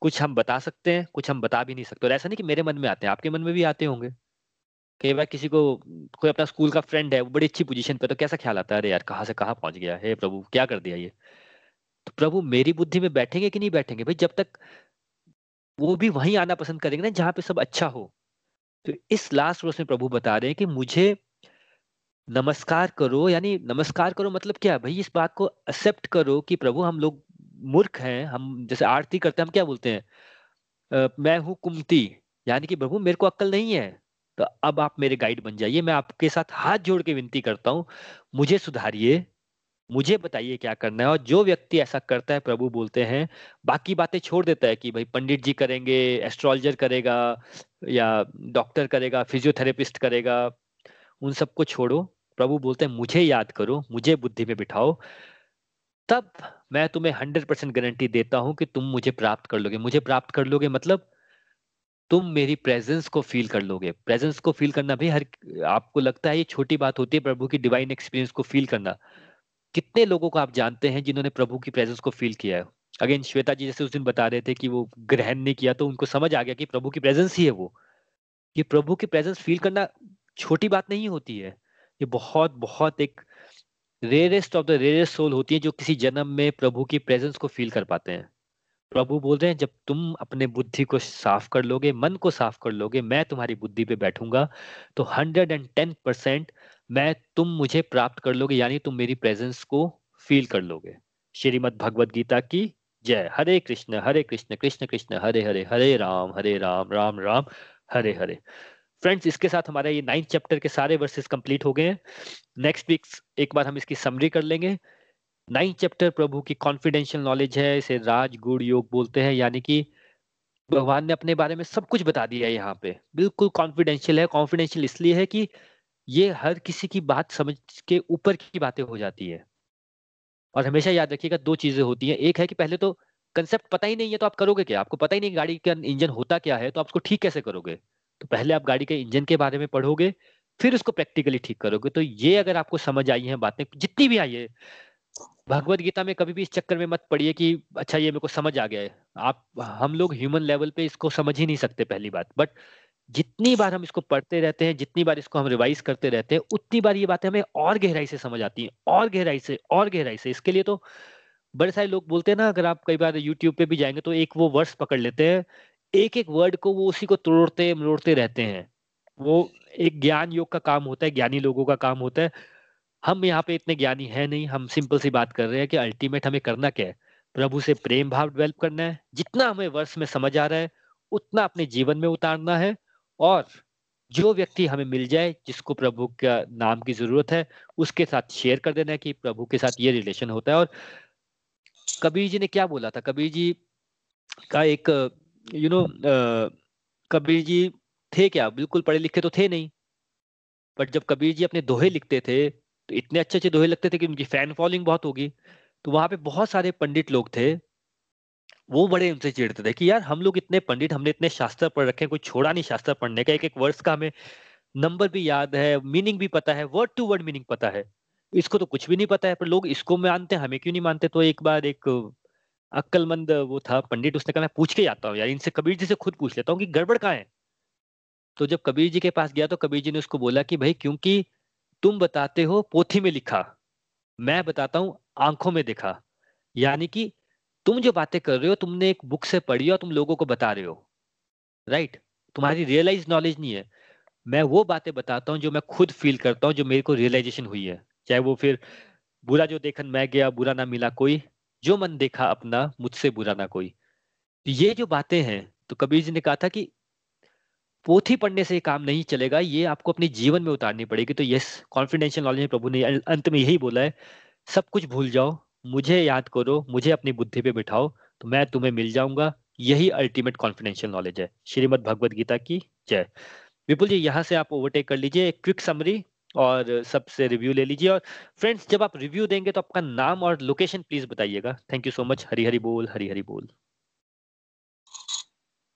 कुछ हम बता सकते हैं, कुछ हम बता भी नहीं सकते। और ऐसा नहीं कि मेरे मन में आते हैं, आपके मन में भी आते होंगे। कई बार किसी को, कोई अपना स्कूल का फ्रेंड है, वो बड़ी अच्छी पोजीशन पे तो कैसा ख्याल आता है? अरे यार, कहाँ से कहाँ पहुँच गया? है प्रभु, क्या कर दिया ये? तो प्रभु, मेरी बुद्धि में बैठेंगे कि नहीं बैठेंगे? भाई, जब तक वो भी वहीं आना पसंद करेंगे ना, जहाँ पे सब अच्छा हो। तो इस लास्ट वर्ष में प्रभु बता रहे हैं कि मुझे नमस्कार करो, यानी नमस्कार करो मतलब क्या? भाई, इस बात को एक्सेप्ट करो कि प्रभु, हम लोग मूर्ख हैं, हम जैसे आरती करते हैं, हम क्या बोलते हैं? मैं हूँ कुमती यानी कि प्रभु, मेरे को अक्ल नहीं है। तो अब आप मेरे गाइड बन जाइए, मैं आपके साथ हाथ जोड़ के विनती करता हूँ, मुझे सुधारिए, मुझे बताइए क्या करना है, और जो व्यक्ति ऐसा करता है, प्रभु बोलते हैं, बाकी बातें छोड़ देता है कि भाई पंडित जी करेंगे एस्ट्रोलॉजर करेगा, या डॉक्टर करेगा फिजियोथेरेपिस्ट करेगा, उन सबको छोड़ो। प्रभु बोलते हैं, मुझे याद करो, मुझे बुद्धि में बिठाओ तब मैं तुम्हें हंड्रेड परसेंट गारंटी देता हूँ कि तुम मुझे प्राप्त कर लोगे। मुझे प्राप्त कर लोगे मतलब तुम मेरी प्रेजेंस को फील कर लोगे। प्रेजेंस को फील करना भी हर आपको लगता है ये छोटी बात होती है प्रभु की डिवाइन एक्सपीरियंस को फील करना। कितने लोगों को आप जानते हैं जिन्होंने प्रभु की प्रेजेंस को फील किया है? अगेन श्वेता जी जैसे उस दिन बता रहे थे कि वो ग्रहण नहीं किया तो उनको समझ आ गया कि प्रभु की प्रेजेंस ही है वो। ये प्रभु की प्रेजेंस फील करना छोटी बात नहीं होती है। ये बहुत बहुत एक rarest of the rarest soul होती है जो किसी जन्म में प्रभु की प्रेजेंस को फील कर पाते हैं। प्रभु बोल रहे हैं, जब तुम अपने बुद्धि को साफ़ कर लोगे, मन को साफ़ कर लोगे, मैं तुम्हारी बुद्धि पे बैठूँगा तो हंड्रेड एंड टेन परसेंट मैं तुम मुझे प्राप्त कर लोगे, यानी तुम मेरी प्रेजेंस को फील कर लोगे। श्रीमद भगवद गीता की जय। हरे कृष्ण हरे कृष्ण कृष्ण कृष्ण, हरे हरे हरे राम हरे राम राम राम, हरे हरे। फ्रेंड्स इसके साथ हमारा ये नाइन्थ चैप्टर के सारे वर्सेस कंप्लीट हो गए हैं। नेक्स्ट वीक एक बार हम इसकी समरी कर लेंगे। नाइन्थ चैप्टर प्रभु की कॉन्फिडेंशियल नॉलेज है, इसे राज गुड़ योग बोलते हैं, यानी कि भगवान ने अपने बारे में सब कुछ बता दिया है यहाँ पे। बिल्कुल कॉन्फिडेंशियल है। कॉन्फिडेंशियल इसलिए है कि ये हर किसी की बात समझ के ऊपर की बातें हो जाती है। और हमेशा याद रखिएगा, दो चीज़ें होती हैं। एक है कि पहले तो कंसेप्ट पता ही नहीं है तो आप करोगे क्या? आपको पता ही नहीं गाड़ी का इंजन होता क्या है तो आप उसको ठीक कैसे करोगे? तो पहले आप गाड़ी के इंजन के बारे में पढ़ोगे, फिर उसको प्रैक्टिकली ठीक करोगे। तो ये अगर आपको समझ आई है बातें, जितनी भी आई है भगवत गीता में कभी भी इस चक्कर में मत पड़िए कि अच्छा ये मेरे को समझ आ गया है। आप, हम लोग ह्यूमन लेवल पे इसको समझ ही नहीं सकते पहली बात। बट जितनी बार हम इसको पढ़ते रहते हैं, जितनी बार इसको हम रिवाइज करते रहते हैं, उतनी बार ये बातें हमें और गहराई से समझ आती हैं, और गहराई से, और गहराई से। इसके लिए तो बड़े सारे लोग बोलते हैं ना, अगर आप कई बार यूट्यूब पे भी जाएँगे तो एक वो वर्ड्स पकड़ लेते हैं एक एक वर्ड को वो उसी को तोड़ते, मरोड़ते रहते हैं। वो एक ज्ञान योग का काम होता है, ज्ञानी लोगों का काम होता है। हम यहाँ पे इतने ज्ञानी है नहीं, हम सिंपल सी बात कर रहे हैं कि अल्टीमेट हमें करना क्या है? प्रभु से प्रेम भाव डेवलप करना है। जितना हमें वर्ष में समझ आ रहा है, उतना अपने जीवन में उतारना है और जो व्यक्ति हमें मिल जाए, जिसको प्रभु का नाम की ज़रूरत है, उसके साथ शेयर कर देना है कि प्रभु के साथ ये रिलेशन होता है। और कबीर जी ने क्या बोला था? कबीर जी का एक यू नो कबीर जी थे क्या? बिल्कुल पढ़े लिखे तो थे नहीं। बट जब कबीर जी अपने दोहे लिखते थे तो इतने अच्छे अच्छे दोहे लगते थे कि उनकी फ़ैन फॉलोइंग बहुत होगी। तो वहाँ पे बहुत सारे पंडित लोग थे। वो बड़े उनसे चिढ़ते थे कि यार, हम लोग इतने पंडित, हमने इतने शास्त्र पढ़ रखे हैं, कोई छोड़ा नहीं शास्त्र पढ़ने का। एक एक वर्ष का हमें नंबर भी याद है मीनिंग भी पता है वर्ड टू वर्ड मीनिंग पता है। इसको तो कुछ भी नहीं पता है, पर लोग इसको मानते हैं, हमें क्यों नहीं मानते? तो एक बार एक अक्लमंद वो था, पंडित, उसने कहा, मैं पूछ के जाता हूँ यार, इनसे कबीर जी से खुद पूछ लेता हूँ कि गड़बड़ कहाँ है? तो जब कबीर जी के पास गया तो कबीर जी ने उसको बोला कि, भाई, क्योंकि तुम बताते हो, पोथी में लिखा, मैं बताता हूँ, आँखों में देखा। यानी कि तुम जो बातें कर रहे हो, तुमने एक बुक से पढ़ी और तुम लोगों को बता रहे हो। राइट? तुम्हारी रियलाइज़ नॉलेज नहीं है। मैं वो बातें बताता हूँ जो मैं खुद फील करता हूँ, जो मेरे को रियलाइजेशन हुई है। चाहे वो फिर, बुरा जो देखन मैं गया, बुरा ना मिला कोई। जो मन देखा अपना, मुझसे बुरा ना कोई। ये जो बातें हैं तो कबीर जी ने कहा था कि पोथी पढ़ने से काम नहीं चलेगा, ये आपको अपने जीवन में उतारनी पड़ेगी। तो यस कॉन्फिडेंशियल नॉलेज प्रभु ने अंत में यही बोला है, सब कुछ भूल जाओ, मुझे याद करो, मुझे अपनी बुद्धि पे बिठाओ तो मैं तुम्हें मिल जाऊँगा। यही अल्टीमेट कॉन्फिडेंशियल नॉलेज है। श्रीमद भगवद गीता की जय। विपुल जी, यहाँ से आप ओवरटेक कर लीजिए। क्विक समरी और सबसे रिव्यू ले लीजिए। और फ्रेंड्स जब आप रिव्यू देंगे तो आपका नाम और लोकेशन प्लीज़ बताइएगा। Thank you so much Hari Hari बोल हरी हरी बोल।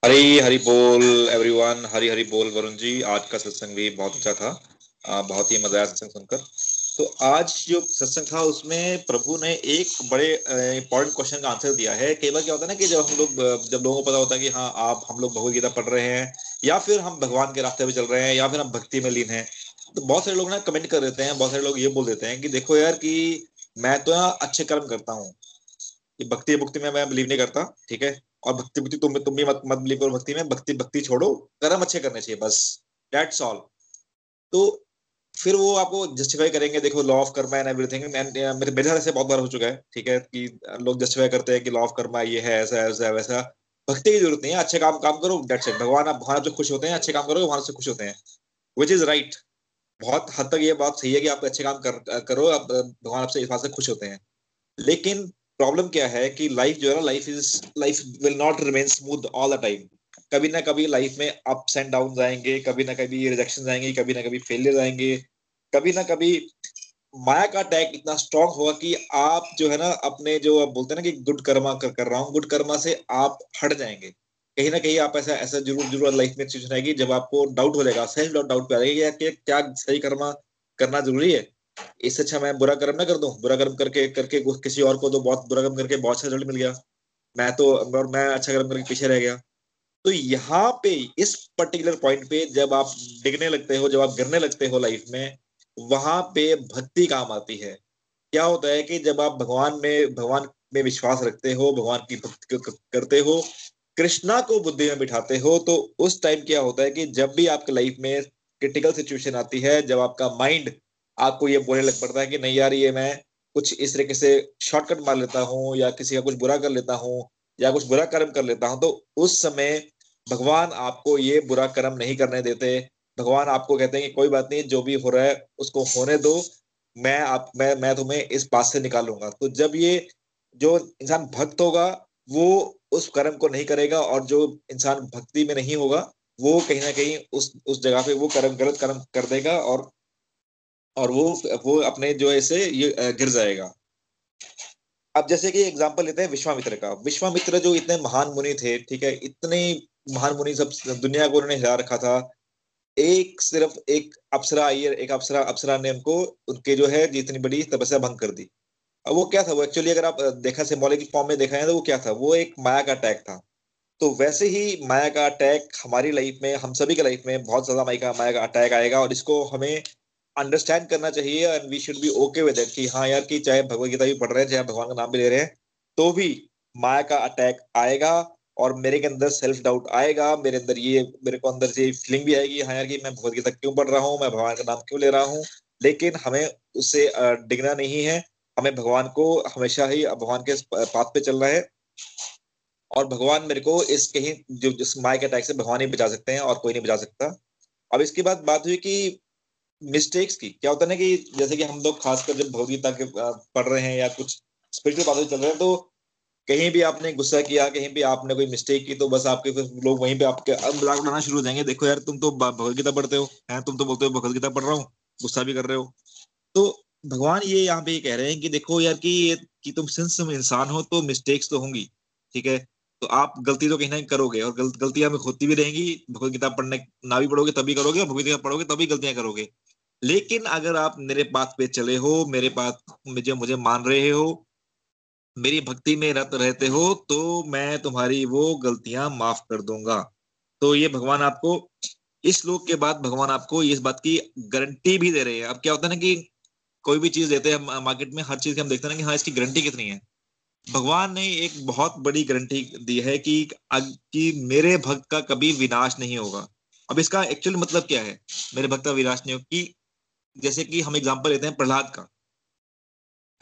हरी हरी बोल एवरीवन हरी हरी बोल वरुण जी। आज का सत्संग भी बहुत अच्छा था। आ, बहुत ही मज़ा आया सत्संग सुनकर। तो आज जो सत्संग था उसमें प्रभु ने एक बड़े इंपॉर्टेंट क्वेश्चन का आंसर दिया है। कई बार क्या होता है ना कि जब हम लोग जब लोगों को पता होता है कि हाँ आप हम लोग भगवत गीता पढ़ रहे हैं या फिर हम भगवान के रास्ते पे चल रहे हैं या फिर हम भक्ति में लीन हैं तो बहुत सारे लोग ना कमेंट कर देते हैं, बहुत सारे लोग ये बोल देते हैं कि देखो यार कि मैं तो यहाँ अच्छे कर्म करता हूँ। भक्ति भक्ति में मैं बिलीव नहीं करता, ठीक है? और भक्ति भक्ति तुम तुम भी मत मत बिलीव करो भक्ति में, भक्ति भक्ति छोड़ो, कर्म अच्छे करने चाहिए बस। डेट्स ऑल तो फिर वो आपको जस्टिफाई करेंगे, देखो law of karma and everything मेरे मेरे साथ ऐसे बहुत बार हो चुका है, ठीक है? कि लोग जस्टिफाई करते हैं कि लॉ ऑफ़ कर्मा ये है, ऐसा ऐसा, वैसा। भक्ति की ज़रूरत नहीं है, अच्छे काम काम करो डेट्स इट भगवान आप भगवान आपसे खुश होते हैं, अच्छे काम करो भगवान से खुश होते हैं। विच इज़ राइट बहुत हद तक ये बात सही है कि आप अच्छे काम कर, करो आप भगवान आपसे इस बात से खुश होते हैं। लेकिन प्रॉब्लम क्या है कि लाइफ जो है ना life is life will not remain smooth all the time कभी ना कभी लाइफ में अप्स एंड डाउन आएँगे कभी ना कभी रिजेक्शन आएँगे कभी ना कभी फेलियर आएँगे। कभी ना कभी माया का टैग इतना स्ट्रांग होगा कि आप जो है ना अपने जो बोलते हैं ना कि गुड कर्मा कर, कर रहा हूँ गुड कर्मा से आप हट जाएँगे। कहीं ना कहीं आप ऐसा ऐसा ज़रूर ज़रूर लाइफ में सिचुएशन आएगी, जब आपको डाउट हो जाएगा सेल्फ डाउट डाउट पे आ जाएगा कि क्या सही कर्मा, करना ज़रूरी है? इससे अच्छा मैं बुरा कर्म ना कर दूँ? बुरा कर्म करके करके किसी और को तो बहुत बुरा कर्म करके बहुत अच्छा रिज़ल्ट मिल गया। मैं तो और मैं अच्छा कर्म करके पीछे रह गया। तो यहाँ पे, इस पर्टिकुलर पॉइंट पे जब आप डिगने लगते हो, जब आप गिरने लगते हो लाइफ में, वहाँ पे भक्ति काम आती है। क्या होता है कि जब आप भगवान में भगवान में विश्वास रखते हो, भगवान की भक्ति करते हो कृष्णा को बुद्धि में बिठाते हो तो उस टाइम क्या होता है कि जब भी आपके लाइफ में क्रिटिकल सिचुएशन आती है, जब आपका माइंड आपको ये बोलने लग पड़ता है कि नहीं यार, ये मैं कुछ इस तरीके से शॉर्टकट मार लेता हूँ, या किसी का कुछ बुरा कर लेता हूँ, या कुछ बुरा कर्म कर लेता हूँ तो उस समय भगवान आपको ये बुरा कर्म नहीं करने देते। भगवान आपको कहते हैं कि कोई बात नहीं, जो भी हो रहा है, उसको होने दो। मैं आप, मैं मैं तुम्हें इस बात से निकालूँगा तो जब ये जो इंसान भक्त होगा, वो उस कर्म को नहीं करेगा और जो इंसान भक्ति में नहीं होगा, वो कहीं ना कहीं उस उस जगह पे वो कर्म, गलत कर्म कर देगा और और वो वो अपने जो ऐसे ये गिर जाएगा। अब जैसे कि एग्जांपल लेते हैं विश्वामित्र का। विश्वामित्र जो इतने महान मुनि थे, ठीक है, इतने महान मुनि सब दुनिया को उन्होंने हिला रखा था। एक सिर्फ़ एक अप्सरा आई, एक अप्सरा अप्सरा ने उनको उनके जो है जितनी बड़ी तपस्या भंग कर दी। वो क्या था? वो एक्चुअली अगर आप देखा सिम्बॉलिक फॉर्म में देखा है तो वो क्या था? वो एक माया का अटैक था। तो वैसे ही माया का अटैक हमारी लाइफ में, हम सभी के लाइफ में बहुत ज़्यादा माया का माया का अटैक आएगा और इसको हमें अंडरस्टैंड करना चाहिए and we should be okay with it कि हाँ यार कि चाहे भगवदगीता भी पढ़ रहे हैं, चाहे भगवान का नाम भी ले रहे हैं तो भी माया का अटैक आएगा और मेरे के अंदर सेल्फ डाउट आएगा, मेरे अंदर ये, मेरे को अंदर से फीलिंग भी आएगी हाँ यार कि मैं भगवदगीता क्यों पढ़ रहा हूँ, मैं भगवान का नाम क्यों ले रहा हूँ, लेकिन हमें उससे डिगना नहीं है। हमें भगवान को हमेशा ही भगवान के पाथ पे चलना है और भगवान मेरे को इस कहीं जो जिस माया के अटैक से भगवान ही बचा सकते हैं और कोई नहीं बचा सकता। अब इसके बाद बात हुई कि मिस्टेक्स की, क्या होता है ना कि जैसे कि हम लोग खासकर जब भगवदगीता के पढ़ रहे हैं या कुछ स्पिरिचुअल बातें चल रहे हैं तो कहीं भी आपने गुस्सा किया, कहीं भी आपने कोई मिस्टेक की तो बस आपके लोग वहीं पे आपके मज़ाक उड़ाना शुरू हो जाएँगे। देखो यार, तुम तो भगवदगीता पढ़ते हो, हैं? तुम तो बोलते हो, भगवदगीता पढ़ रहा हूँ, गुस्सा भी कर रहे हो। तो भगवान ये यहाँ पे ये कह रहे हैं कि देखो यार कि ये कि तुम सिंस इंसान हो तो मिस्टेक्स तो होंगी ठीक है? तो आप गलती तो कहीं ना करोगे और गल, गलतियाँ में होती भी रहेंगी भगवत गीता पढ़ने ना भी पढ़ोगे तभी करोगे और भगवत गीता पढ़ोगे तभी गलतियाँ करोगे। लेकिन अगर आप मेरे बात पे चले हो मेरे बात मुझे मुझे मान रहे हो मेरी भक्ति में रत रहते हो तो मैं तुम्हारी वो गलतियाँ माफ़ कर दूँगा। तो ये भगवान आपको इस श्लोक के बाद भगवान आपको इस बात की गारंटी भी दे रहे हैं। अब क्या होता है ना कि कोई भी चीज़ देते हैं मार्केट में हर चीज़ हम देखते हैं कि हाँ इसकी गारंटी कितनी है। भगवान ने एक बहुत बड़ी गारंटी दी है कि कि मेरे भक्त का कभी विनाश नहीं होगा। अब इसका एक्चुअल मतलब क्या है? मेरे भक्त का विनाश नहीं होगा कि जैसे कि हम एग्जांपल लेते हैं प्रहलाद का।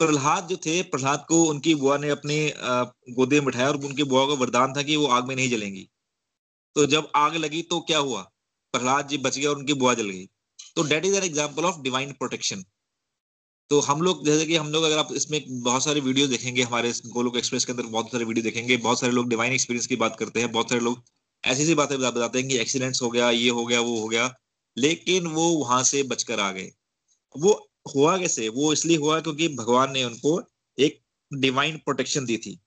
प्रहलाद जो थे, प्रहलाद को उनकी बुआ ने अपने गोदे में बिठाया और उनकी बुआ का वरदान था कि वो आग में नहीं जलेंगी। तो जब आग लगी तो क्या हुआ? प्रहलाद जी बच गए और उनकी बुआ जल गई। तो that is an example of divine protection तो हम लोग, जैसे कि हम लोग अगर आप इसमें बहुत सारे वीडियो देखेंगे, हमारे गोलोक एक्सप्रेस के अंदर बहुत सारे वीडियो देखेंगे, बहुत सारे लोग डिवाइन एक्सपीरियंस की बात करते हैं, बहुत सारे लोग ऐसी ऐसी बातें बताते हैं कि एक्सीडेंट्स हो गया, ये हो गया, वो हो गया, लेकिन वो वहाँ से बचकर आ गए। वो हुआ कैसे? वो इसलिए हुआ क्योंकि भगवान ने उनको एक डिवाइन प्रोटेक्शन दी थी।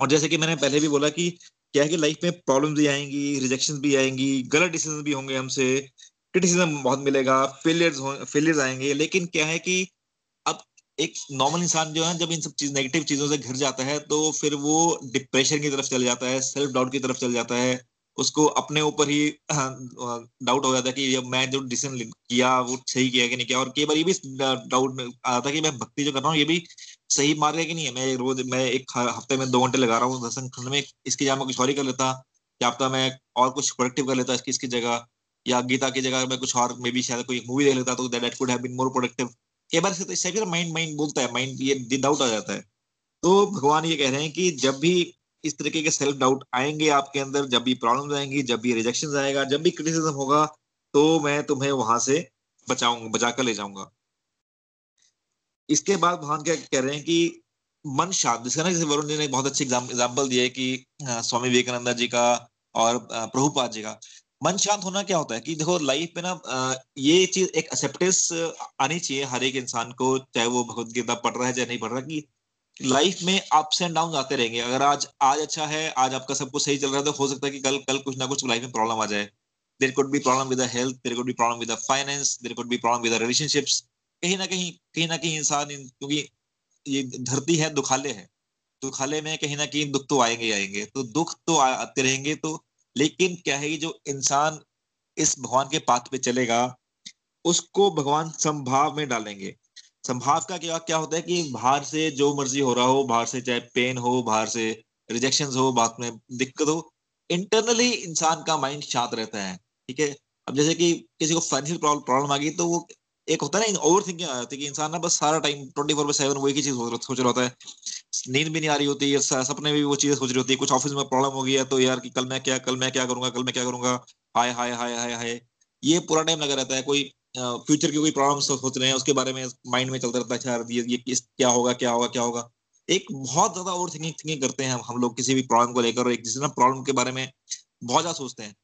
और जैसे कि मैंने पहले भी बोला कि क्या है कि लाइफ में प्रॉब्लम भी आएँगी रिजेक्शन भी आएँगी, गलत डिसीज़न भी होंगे हमसे क्रिटिसिज्म बहुत मिलेगा फेलियर्स फेलियर्स आएँगे, लेकिन क्या है कि अब एक नॉर्मल इंसान जो है, जब इन सब चीज़ नेगेटिव चीज़ों से घिर जाता है तो फिर वो डिप्रेशन की तरफ़ चल जाता है सेल्फ डाउट की तरफ़ चल जाता है, उसको अपने ऊपर ही डाउट हो जाता है कि मैं जो डिसीज़न किया, वो सही किया कि नहीं किया, और कई बार ये भी डाउट आता है कि मैं भक्ति जो कर रहा हूँ, ये भी सही मार रहा है कि नहीं है? मैं रोज, मैं एक हफ़्ते में दो घंटे लगा रहा हूँ दर्शन खंड में इसकी जगह मैं कुछ और ही कर लेता क्या हफ़्ता मैं और कुछ प्रोडक्टिव कर लेता इसकी इसकी जगह या गीता की जगह मैं कुछ और मे बी शायद कोई मूवी देख लेता तो that could have been more productive कई बार से माइंड माइंड बोलता है माइंड ये डाउट आ जाता है। तो भगवान ये कह रहे हैं कि जब भी इस तरीके के सेल्फ डाउट आएँगे आपके अंदर, जब भी प्रॉब्लम आएँगी, जब भी रिजेक्शन आएगा, जब भी क्रिटिसिज्म होगा तो मैं तुम्हें वहाँ से बचाऊँगा बचा कर ले जाऊँगा। इसके बाद भगवान क्या कह रहे हैं कि मन शांत जिसका ना जैसे वरुण जी ने बहुत अच्छी एग्ज़ाम्पल दिया है कि स्वामी विवेकानंद जी का और प्रभुपाद जी का। मन शांत होना क्या होता है कि देखो लाइफ में ना ये चीज़ एक एक्सेप्टेंस आनी चाहिए हर एक इंसान को, चाहे वो भगवत गीता पढ़ रहा है चाहे नहीं पढ़ रहा, कि लाइफ में अप्स एंड डाउन आते रहेंगे। अगर आज आज अच्छा है, आज आपका सब कुछ सही चल रहा है तो हो सकता है कि कल कल कुछ ना कुछ लाइफ में प्रॉब्लम आ जाए। There could be problem with health there could be problem with finance there could be problem with relationships कहीं ना कहीं कहीं ना कहीं इंसान क्योंकि ये धरती है, दुखाले है। दुखाले में कहीं ना कहीं दुख तो आएँगे आएँगे। तो दुख तो आते रहेंगे तो लेकिन क्या है जो इंसान इस भगवान के पाथ पे चलेगा, उसको भगवान संभाव में डालेंगे। संभाव का क्या क्या होता है कि बाहर से जो मर्ज़ी हो रहा हो, बाहर से चाहे पेन हो, बाहर से रिजेक्शन हो, बात में दिक्कत हो इंटरनली इंसान का माइंड शांत रहता है, ठीक है? अब जैसे कि किसी को फाइनेंशियल प्रॉब्लम आ गई तो वो एक होता है ना ओवर थिंकिंग आ जाती है कि इंसान ना बस सारा time twenty four by seven वही की चीज़ सोच रहा होता है। नींद भी नहीं आ रही होती है सपने भी वो चीज़ें सोच रही होती है। कुछ ऑफ़िस में प्रॉब्लम हो गई है तो यार कि कल मैं क्या कल मैं क्या करूँगा कल मैं क्या करूँगा? हाय हाय हाय हाय हाय। ये पूरा टाइम लगा रहता है। कोई फ्यूचर की कोई प्रॉब्लम सोच रहे हैं उसके बारे में माइंड में चलता रहता है यार ये, ये क्या होगा क्या होगा क्या होगा? एक बहुत ज़्यादा ओवर थिंकिंग थिंकिंग करते हैं हम लोग किसी भी प्रॉब्लम को लेकर एक जिस प्रॉब्लम के बारे में बहुत ज़्यादा सोचते हैं।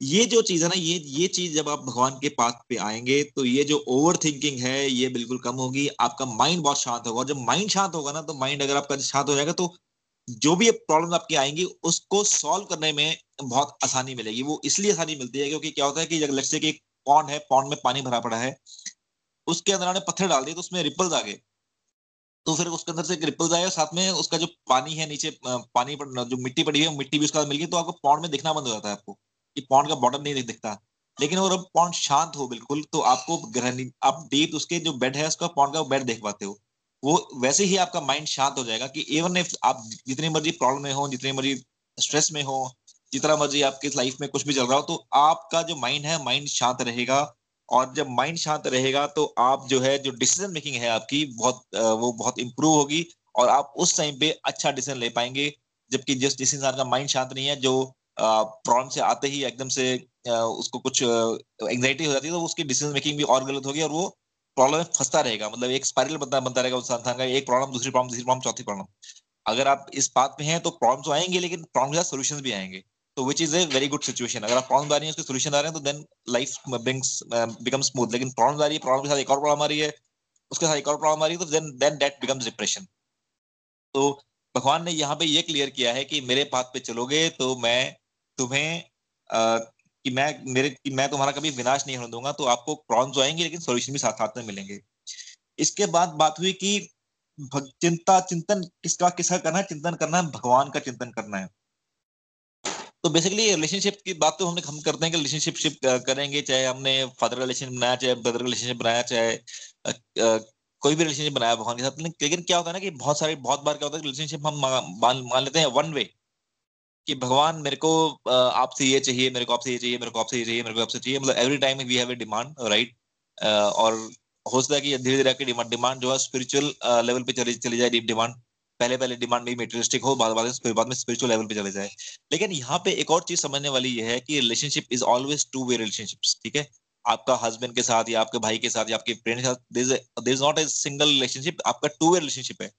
ये जो चीज़ है ना, ये ये चीज़ जब आप भगवान के पाथ पे आएँगे तो ये जो ओवर थिंकिंग है, ये बिल्कुल कम होगी, आपका माइंड बहुत शांत होगा। और जब माइंड शांत होगा ना तो माइंड अगर आपका शांत हो जाएगा तो जो भी प्रॉब्लम आपकी आएँगी, उसको सॉल्व करने में बहुत आसानी मिलेगी। वो इसलिए आसानी मिलती है, क्योंकि क्या होता है कि जब लक्ष्य की एक पॉन्ड है पॉन्ड में पानी भरा पड़ा है, उसके अंदर आपने पत्थर डाल दिए तो उसमें रिपल्स आ गए। तो फिर उसके अंदर से रिपल्स आए साथ में उसका जो पानी है, नीचे पानी जो मिट्टी पड़ी है मिट्टी भी उसका मिल गई तो आपको पॉन्ड में दिखना बंद हो जाता है आपको। कि पॉन्ड का बॉटम नहीं दिखता। लेकिन अगर पॉन्ड शांत हो बिल्कुल तो आपको ग्रहणी, आप डीप उसके जो बेड है, उसका पॉन्ड का बेड देख पाते हो। वो वैसे ही आपका माइंड शांत हो जाएगा कि इवन इफ़ आप जितनी मर्ज़ी प्रॉब्लम में हो, जितनी मर्ज़ी स्ट्रेस में हो, जितना मर्ज़ी आपके लाइफ में कुछ भी चल रहा हो तो आपका जो माइंड है माइंड शांत रहेगा। और जब माइंड शांत रहेगा तो आप जो है, जो डिसीज़न मेकिंग है आपकी, बहुत वो बहुत इंप्रूव होगी। और आप उस टाइम पे अच्छा डिसीज़न ले पाएँगे, जबकि जिस जिस इंसान का माइंड शांत नहीं है, जो प्रॉब्लम से आते ही एकदम से उसको कुछ एंग्जाइटी हो जाती है तो उसकी डिसीज़न मेकिंग भी और गलत होगी और वो प्रॉब्लम में फंसता रहेगा। मतलब एक स्पाइरल बनता बनता रहेगा उस का, एक प्रॉब्लम दूसरी प्रॉब्लम तीसरी प्रॉब्लम चौथी प्रॉब्लम अगर आप इस बात में हैं तो प्रॉब्लम तो आएँगे, लेकिन प्रॉब्लम के साथ सोल्यूशन भी आएँगे। तो which is a very good situation अगर आप प्रॉब्लम आ रही है, उसके सोल्यूशन आ रहे हैं तो देन लाइफ बिकम स्मूथ लेकिन प्रॉब्लम आ रही है प्रॉब्लम के साथ एक और प्रॉब्लम आ रही है, उसके साथ एक और प्रॉब्लम आ रही है तो then then that becomes depression तो भगवान ने यहाँ पे ये क्लियर किया है कि मेरे पाथ पे चलोगे तो मैं तुम्हें आ, कि मैं मेरे कि मैं तुम्हारा कभी विनाश नहीं होने दूँगा तो आपको तो आएँगे लेकिन सॉल्यूशन भी साथ साथ में मिलेंगे। इसके बाद बात हुई कि चिंता चिंतन किसका किसका करना है? चिंतन करना है भगवान का चिंतन करना है। तो बेसिकली रिलेशनशिप की बात तो हमने हम करते हैं कि रिलेशनशिप शिप करेंगे चाहे हमने फादर रिलेशन बनाया चाहे ब्रदर रिलेशनशिप बनाया चाहे कोई भी रिलेशनशिप बनाया भगवान के साथ। लेकिन क्या होता है ना कि बहुत सारे बहुत बार क्या होता है रिलेशनशिप हम मान लेते हैं वन वे कि भगवान मेरे को आपसे ये चाहिए, मेरे को आपसे ये चाहिए, मेरे को आपसे ये चाहिए, मेरे को आपसे चाहिए। मतलब every time we have a demand right और हो सकता है कि धीरे धीरे आपकी डिमांड डिमांड जो है स्पिरिचुअल लेवल पे चली चली जाए डीप डिमांड पहले पहले डिमांड में मेटेरियलिस्टिक हो, बाद बाद बाद में स्पिरिचुअल लेवल पे चले जाए। लेकिन यहाँ पे एक और चीज़ समझने वाली ये है कि relationship is always two way relationship ठीक है? आपका हस्बैंड के साथ या आपके भाई के साथ या आपके फ्रेंड के साथ there is not a single relationship आपका टू वे रिलेशनशिप है।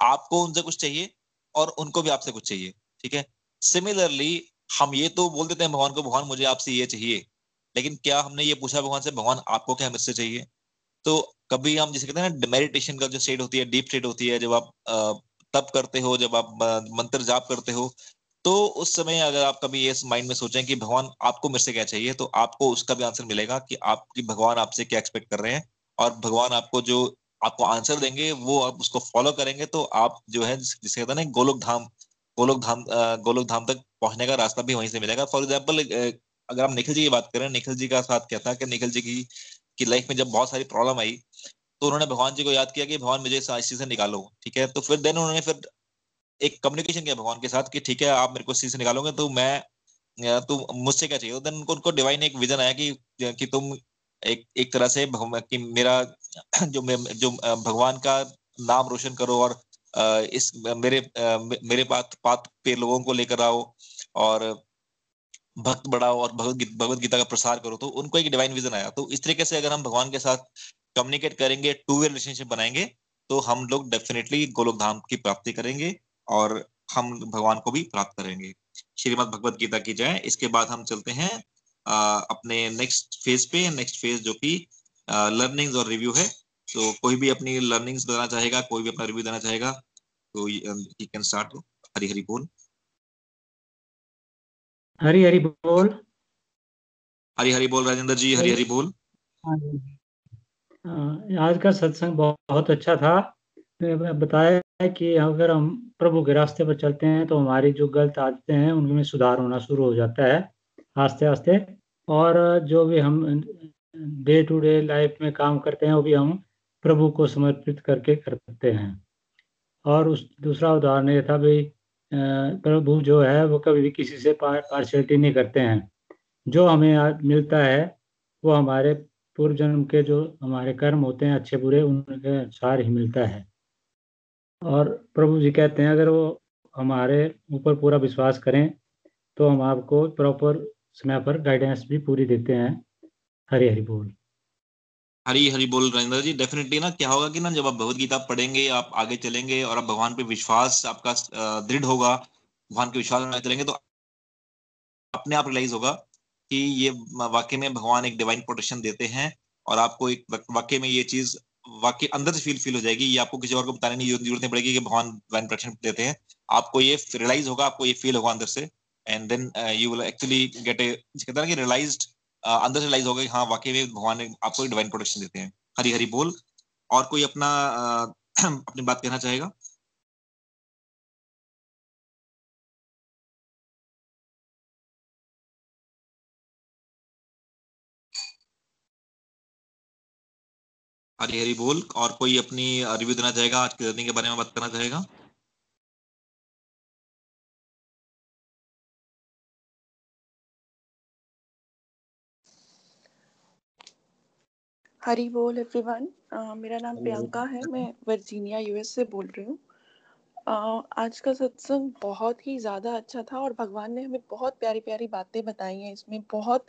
आपको उनसे कुछ चाहिए और उनको भी आपसे कुछ चाहिए, ठीक है? सिमिलरली हम ये तो बोल देते हैं, भगवान को, भगवान मुझे आपसे ये चाहिए। लेकिन क्या हमने ये पूछा भगवान से, भगवान आपको क्या मुझसे चाहिए? तो कभी हम जिसे कहते हैं ना मेडिटेशन का जो स्टेट होती है डीप स्टेट होती है, जब आप तप करते हो, जब आप मंत्र जाप करते हो तो उस समय अगर आप कभी ये माइंड में सोचें कि भगवान आपको मेरे से क्या चाहिए तो आपको उसका भी आंसर मिलेगा कि आपकी भगवान आपसे क्या एक्सपेक्ट कर रहे हैं। और भगवान आपको जो, आपको आंसर देंगे, वो आप उसको फॉलो करेंगे तो आप जो है, जिसे कहते हैं गोलोक धाम गोलोक धाम गोलोक धाम तक पहुँचने का रास्ता भी वहीं से मिलेगा। फॉर एग्ज़ाम्पल अगर हम निखिल जी की बात करें निखिल जी का साथ क्या था कि निखिल जी की, की लाइफ में जब बहुत सारी प्रॉब्लम आई तो उन्होंने भगवान जी को याद किया कि भगवान मुझे इस चीज़ से निकालो ठीक है? तो फिर देन उन्होंने फिर एक कम्युनिकेशन किया भगवान के साथ कि ठीक है आप मेरे को इस चीज़ से निकालोगे तो मैं तो मुझसे क्या चाहिए? देन उनको उनको डिवाइन एक विजन आया कि कि तुम एक एक तरह से कि मेरा जो जो भगवान का नाम रोशन करो और इस मेरे मेरे पास पात पे लोगों को लेकर आओ और भक्त बढ़ाओ और भगवत भगवत गीता का प्रसार करो तो उनको एक डिवाइन विजन आया। तो इस तरीके से अगर हम भगवान के साथ कम्युनिकेट करेंगे टू वे रिलेशनशिप बनाएँगे तो हम लोग डेफिनेटली गोलोक धाम की प्राप्ति करेंगे और हम भगवान को भी प्राप्त करेंगे। श्रीमद भगवत गीता की जाए इसके बाद हम चलते हैं अपने नेक्स्ट फ़ेज़ पे नेक्स्ट फ़ेज़ जो कि लर्निंग्स और रिव्यू है। तो कोई भी अपनी लर्निंग्स देना चाहेगा कोई भी अपना रिव्यू देना चाहेगा तो you can start Hari Hari बोल हरी हरी बोल हरी हरी बोल राजेंद्र जी हरी हरी बोल आज का सत्संग बहुत अच्छा था। बताया कि अगर हम प्रभु के रास्ते पर चलते हैं तो हमारी जो गलत आदतें हैं उनमें सुधार होना शुरू हो जाता है आस्ते आस्ते और जो भी हम डे टू डे लाइफ में काम करते हैं वो भी हम प्रभु को समर्पित करके करते हैं। और उस दूसरा उदाहरण ये था भाई प्रभु जो है वो कभी भी किसी से पार्शलिटी नहीं करते हैं। जो हमें मिलता है, वो हमारे पूर्व जन्म के जो हमारे कर्म होते हैं, अच्छे बुरे, उनके अनुसार ही मिलता है। और प्रभु जी कहते हैं, अगर वो हमारे ऊपर पूरा विश्वास करें तो हम आपको प्रॉपर समय पर गाइडेंस भी पूरी देते हैं। हरी हरी बोल। हरी हरी बोल राजेंद्र जी। डेफिनेटली ना, क्या होगा कि ना, जब आप भगवत गीता पढ़ेंगे, आप आगे चलेंगे और आप भगवान पे विश्वास आपका दृढ़ होगा, भगवान के विश्वास में चलेंगे तो अपने आप रियलाइज़ होगा कि ये वाक्य में भगवान एक डिवाइन प्रोटेक्शन देते हैं और आपको एक वाक्य में ये चीज़, वाक्य अंदर से फील फील हो जाएगी। ये आपको किसी और को बताने की ज़रूरत नहीं पड़ेगी कि भगवान डिवाइन प्रोटेक्शन देते हैं। आपको ये रियलाइज़ होगा, आपको ये फील होगा अंदर से। And then you will actually get a कहते हैं कि रियलाइज्ड अंदर से रियलाइज़ होगा हाँ वाकई में भगवान ने आपको डिवाइन प्रोटेक्शन देते हैं। हरी हरी बोल। और कोई अपना अपनी बात कहना चाहेगा? हरी हरी बोल। और कोई अपनी रिव्यू देना चाहेगा? आज की जर्नी के बारे में बात करना चाहेगा? हरी बोल एवरीवन मेरा नाम प्रियंका है मैं वर्जीनिया यूएस से बोल रही हूँ। आज का सत्संग बहुत ही ज़्यादा अच्छा था और भगवान ने हमें बहुत प्यारी प्यारी बातें बताई हैं इसमें। बहुत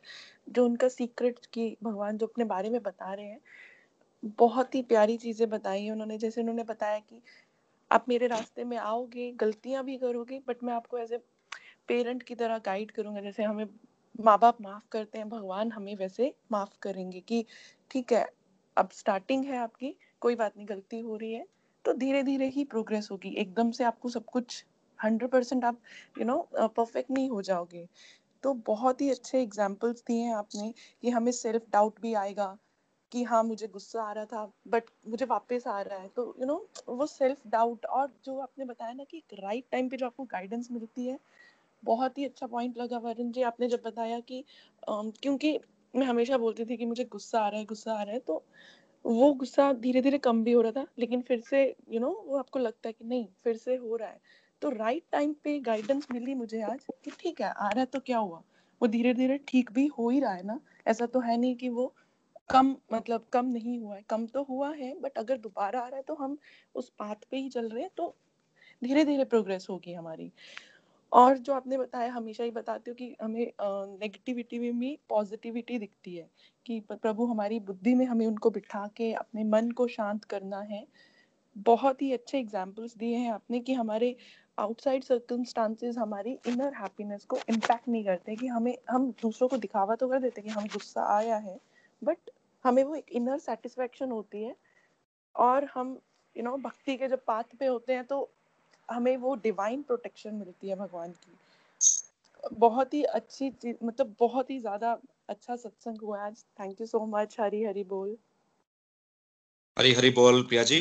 जो उनका सीक्रेट की भगवान जो अपने बारे में बता रहे हैं बहुत ही प्यारी चीज़ें बताई हैं उन्होंने। जैसे उन्होंने बताया कि आप मेरे रास्ते में आओगे गलतियाँ भी करोगे बट मैं आपको एज ए पेरेंट की तरह गाइड करूँगा। जैसे हमें माँ बाप माफ़ करते हैं भगवान हमें वैसे माफ़ करेंगे कि ठीक है अब स्टार्टिंग है आपकी कोई बात नहीं गलती हो रही है तो धीरे धीरे ही प्रोग्रेस होगी। एकदम से आपको सब कुछ हंड्रेड परसेंट आप यू नो परफेक्ट नहीं हो जाओगे। तो बहुत ही अच्छे एग्जाम्पल्स दिए हैं आपने कि हमें सेल्फ डाउट भी आएगा कि हाँ मुझे गुस्सा आ रहा था बट मुझे वापस आ रहा है। तो यू you नो know, वो सेल्फ डाउट और जो आपने बताया ना कि एक राइट टाइम पे जो आपको गाइडेंस मिलती है बहुत ही अच्छा पॉइंट लगा वरुण जी आपने जब बताया कि um, क्योंकि मैं हमेशा बोलती थी कि मुझे गुस्सा आ रहा है गुस्सा आ रहा है तो वो गुस्सा धीरे धीरे कम भी हो रहा था लेकिन फिर से यू you नो know, वो आपको लगता है कि नहीं फिर से हो रहा है। तो राइट टाइम पे गाइडेंस मिली मुझे आज कि ठीक है आ रहा है तो क्या हुआ? वो धीरे धीरे ठीक भी हो ही रहा है ना ऐसा तो है नहीं कि वो कम मतलब कम नहीं हुआ है कम तो हुआ है बट अगर दोबारा आ रहा है तो हम उस पाथ पे ही चल रहे हैं तो धीरे धीरे प्रोग्रेस होगी हमारी। और जो आपने बताया हमेशा ही बताते हो कि हमें नेगेटिविटी में भी पॉजिटिविटी दिखती है कि प्रभु हमारी बुद्धि में हमें उनको बिठा के अपने मन को शांत करना है। बहुत ही अच्छे एग्जाम्पल्स दिए हैं आपने कि हमारे आउटसाइड सर्कमस्टांसेस हमारी इनर हैप्पीनेस को इम्पैक्ट नहीं करते कि हमें हम दूसरों को दिखावा तो कर देते कि हम गुस्सा आया है बट हमें वो एक इनर सेटिस्फेक्शन होती है। और हम यू you नो know, भक्ति के जब पाथ पे होते हैं तो हमें वो डिवाइन प्रोटेक्शन मिलती है भगवान की। बहुत ही अच्छी चीज़ मतलब बहुत ही ज़्यादा अच्छा सत्संग हुआ आज। Thank you so much Hari Hari बोल। हरी हरी बोल प्रिया जी।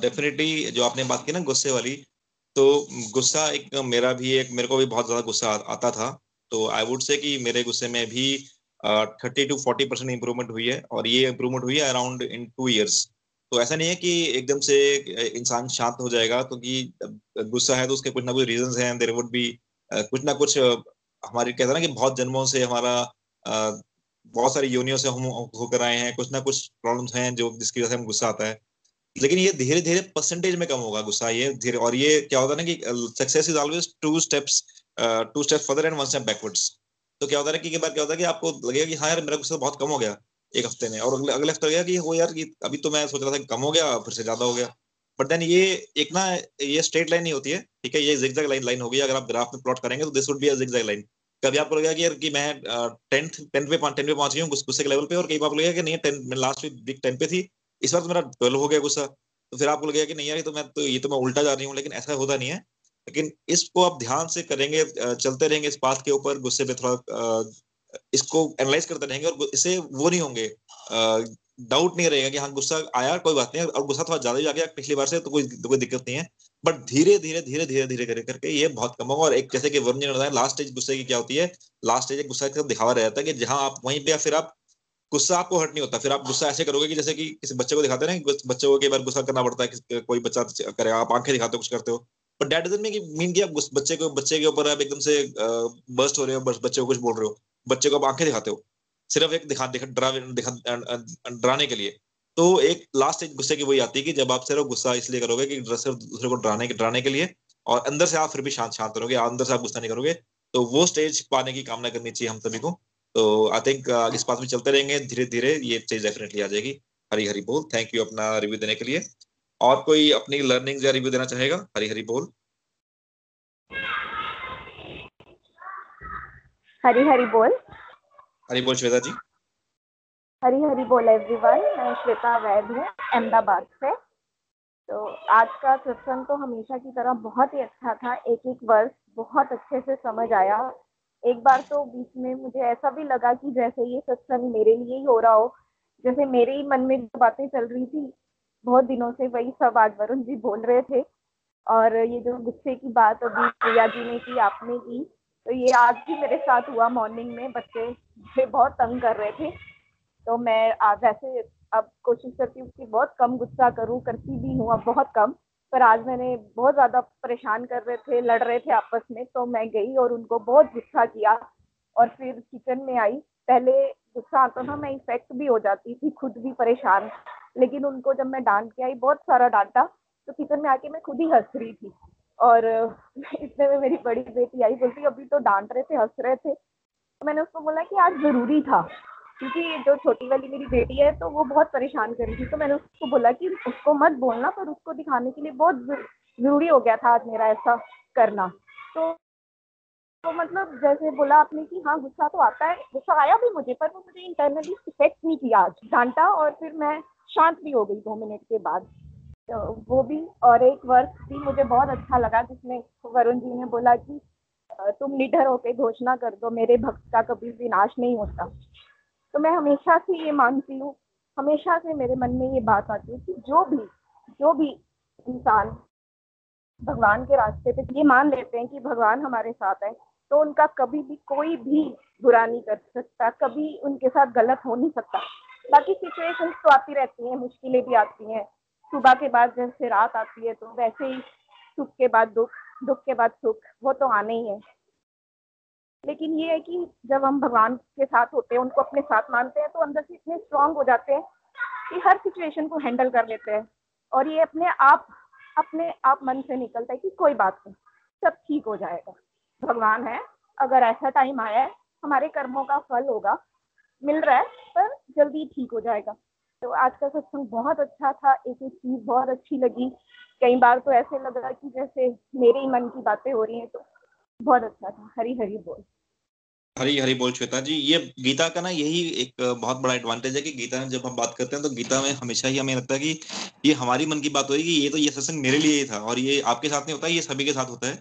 डेफिनेटली जो आपने बात की ना गुस्से वाली तो गुस्सा एक मेरा भी एक, मेरे को भी बहुत ज़्यादा गुस्सा आता था। तो आई वुड से कि मेरे गुस्से में भी thirty two forty percent improvement हुई है और ये इम्प्रूवमेंट हुई है अराउंड इन टू ईयर्स तो ऐसा नहीं है कि एकदम से इंसान शांत हो जाएगा, क्योंकि तो गुस्सा है तो उसके कुछ ना कुछ रीजन हैं देर वुड भी कुछ ना कुछ, हमारे कहते हैं ना कि बहुत जन्मों से हमारा बहुत सारी यूनियों से हम होकर आए हैं, कुछ ना कुछ प्रॉब्लम्स हैं जो जिसकी वजह से हम गुस्सा आता है। लेकिन ये धीरे धीरे परसेंटेज में कम होगा गुस्सा, ये धीरे, और ये क्या होता है ना कि success is always two steps two step further and one step backwards तो क्या होता है कि बार क्या होता है कि आपको लगेगा कि हाँ यार मेरा गुस्सा बहुत कम हो गया एक हफ़्ते में, और अगले हफ़्ते लगेगा कि वो यार कि अभी तो मैं सोच रहा था कम हो गया, फिर से ज़्यादा हो गया। बट देन ये एक ना, ये स्ट्रेट लाइन नहीं होती है, ठीक है? ये जिगजैग लाइन लाइन होगी अगर आप ग्राफ में प्लॉट करेंगे तो this would be a zigzag line कभी आपको लगेगा कि यार कि मैं टेंथ टेंथ पे टेंथ पे पहुँच गई हूँ गुस्से के लेवल पे, और कई बार लगेगा कि नहीं टेंथ मैं लास्ट वीक टेन पे थी, इस बार तो मेरा ट्वेल्व हो गया गुस्सा। तो फिर आपको लगेगा कि नहीं यार तो मैं तो ये तो मैं उल्टा जा रही हूँ, लेकिन ऐसा होता नहीं है। लेकिन इसको आप ध्यान से करेंगे चलते रहेंगे इस पाथ के ऊपर, गुस्से पे थोड़ा इसको एनालाइज करते रहेंगे और इससे वो नहीं होंगे। डाउट नहीं रहेगा कि हाँ गुस्सा आया, कोई बात नहीं, और गुस्सा थोड़ा ज़्यादा ही आ गया, पिछली बार से तो कोई कोई दिक्कत नहीं है। बट धीरे धीरे धीरे धीरे धीरे करके करके ये बहुत कम होगा। और एक जैसे कि वरुण जी बताया लास्ट स्टेज गुस्से की क्या होती है? लास्ट स्टेज गुस्सा का दिखावा रहता है कि जहाँ आप वहीं पे फिर आप, गुस्सा आपको हट नहीं होता। फिर आप गुस्सा ऐसे करोगे कि जैसे कि किसी बच्चे को दिखाते हैं ना बच्चे को कई बार गुस्सा करना पड़ता है कोई बच्चा करे, आप आँखें दिखाते हो, कुछ करते हो। बट डेट डजंट मीन कि आप बच्चे को, बच्चे के ऊपर आप एकदम से बर्स्ट हो रहे हो बच्चे को कुछ बोल रहे हो। बच्चे को आप आँखें दिखाते हो, सिर्फ़ एक दिखा दिखा, डरा, दिखा, डराने के लिए। तो एक लास्ट एक गुस्से की वही आती है कि जब आप सिर्फ़ गुस्सा इसलिए करोगे कि सिर्फ़ दूसरे को डराने के डराने के लिए और अंदर से आप फिर भी शांत शांत रहोगे अंदर से आप गुस्सा नहीं करोगे तो वो स्टेज पाने की कामना करनी चाहिए हम सभी को। तो आई थिंक इस बात में चलते रहेंगे धीरे धीरे ये चीज़ डेफिनेटली आ जाएगी। हरी हरी बोल थैंक यू अपना रिव्यू देने के लिए। और कोई अपनी लर्निंग या रिव्यू देना चाहेगा? हरी हरी बोल। हरी हरी बोल। हरी बोल श्वेता जी। हरी हरी बोल एवरीवन मैं श्वेता वैद हूँ अहमदाबाद से। तो आज का सत्संग तो हमेशा की तरह बहुत ही अच्छा था। एक एक वर्ष बहुत अच्छे से समझ आया। एक बार तो बीच में मुझे ऐसा भी लगा कि जैसे ये सत्संग मेरे लिए ही हो रहा हो। जैसे मेरे ही मन में जो बातें चल रही थी बहुत दिनों से वही सब आज वरुण जी बोल रहे थे। और ये जो गुस्से की बात अभी प्रिया जी ने की आपने की तो ये आज भी मेरे साथ हुआ मॉर्निंग में, बच्चे मुझे बहुत तंग कर रहे थे। तो मैं आज वैसे अब कोशिश करती हूँ कि बहुत कम गुस्सा करूँ, करती भी हूँ अब बहुत कम, पर आज मैंने बहुत ज़्यादा परेशान कर रहे थे, लड़ रहे थे आपस में तो मैं गई और उनको बहुत गुस्सा किया और फिर किचन में आई। पहले गुस्सा आता था, मैं इफ़ेक्ट भी हो जाती थी, खुद भी परेशान। लेकिन उनको जब मैं डांट के आई, बहुत सारा डांटा तो किचन में आके मैं खुद ही हंस रही थी। और इतने में मेरी बड़ी बेटी आई बोलती, अभी तो डांट रहे थे, हंस रहे थे। तो मैंने उसको बोला कि आज ज़रूरी था, क्योंकि जो छोटी वाली मेरी बेटी है तो वो बहुत परेशान कर रही थी। तो मैंने उसको बोला कि उसको मत बोलना, पर उसको दिखाने के लिए बहुत ज़रूरी हो गया था आज मेरा ऐसा करना। तो तो मतलब जैसे बोला आपने कि हाँ गुस्सा तो आता है, गुस्सा आया भी मुझे, पर वो मुझे इंटरनली इफ़ेक्ट नहीं किया आज। डांटा और फिर मैं शांत भी हो गई दो मिनट के बाद। वो भी, और एक वर्क भी मुझे बहुत अच्छा लगा जिसमें वरुण जी ने बोला कि तुम निडर होकर घोषणा कर दो, मेरे भक्त का कभी विनाश नहीं होता। तो मैं हमेशा से ये मानती हूँ, हमेशा से मेरे मन में ये बात आती है कि जो भी जो भी इंसान भगवान के रास्ते पे ये मान लेते हैं कि भगवान हमारे साथ है तो उनका कभी भी कोई भी बुरा नहीं कर सकता, कभी उनके साथ गलत हो नहीं सकता। बाकी सिचुएशंस तो आती रहती हैं, मुश्किलें भी आती हैं। सुबह के बाद जैसे रात आती है तो वैसे ही सुख के बाद दुख दुख के बाद सुख, वो तो आने ही है। लेकिन ये है कि जब हम भगवान के साथ होते हैं, उनको अपने साथ मानते हैं तो अंदर से इतने स्ट्रांग हो जाते हैं कि हर सिचुएशन को हैंडल कर लेते हैं। और ये अपने आप अपने आप मन से निकलता है कि कोई बात नहीं, सब ठीक हो जाएगा। भगवान है, अगर ऐसा टाइम आया है, हमारे कर्मों का फल होगा, मिल रहा है, पर जल्दी ठीक हो जाएगा। तो आज का सत्संग बहुत अच्छा था, एक एक चीज़ बहुत अच्छी लगी। कई बार तो ऐसे लगा कि जैसे मेरे ही मन की बातें हो रही हैं तो बहुत अच्छा था। हरी हरी बोल। हरी हरी बोल श्वेता जी, ये गीता का ना यही एक बहुत बड़ा एडवांटेज है कि गीता में जब हम बात करते हैं तो गीता में हमेशा ही हमें लगता है कि ये हमारी मन की बात होगी ये तो ये सत्संग मेरे लिए ही था और ये आपके साथ नहीं होता, ये सभी के साथ होता है।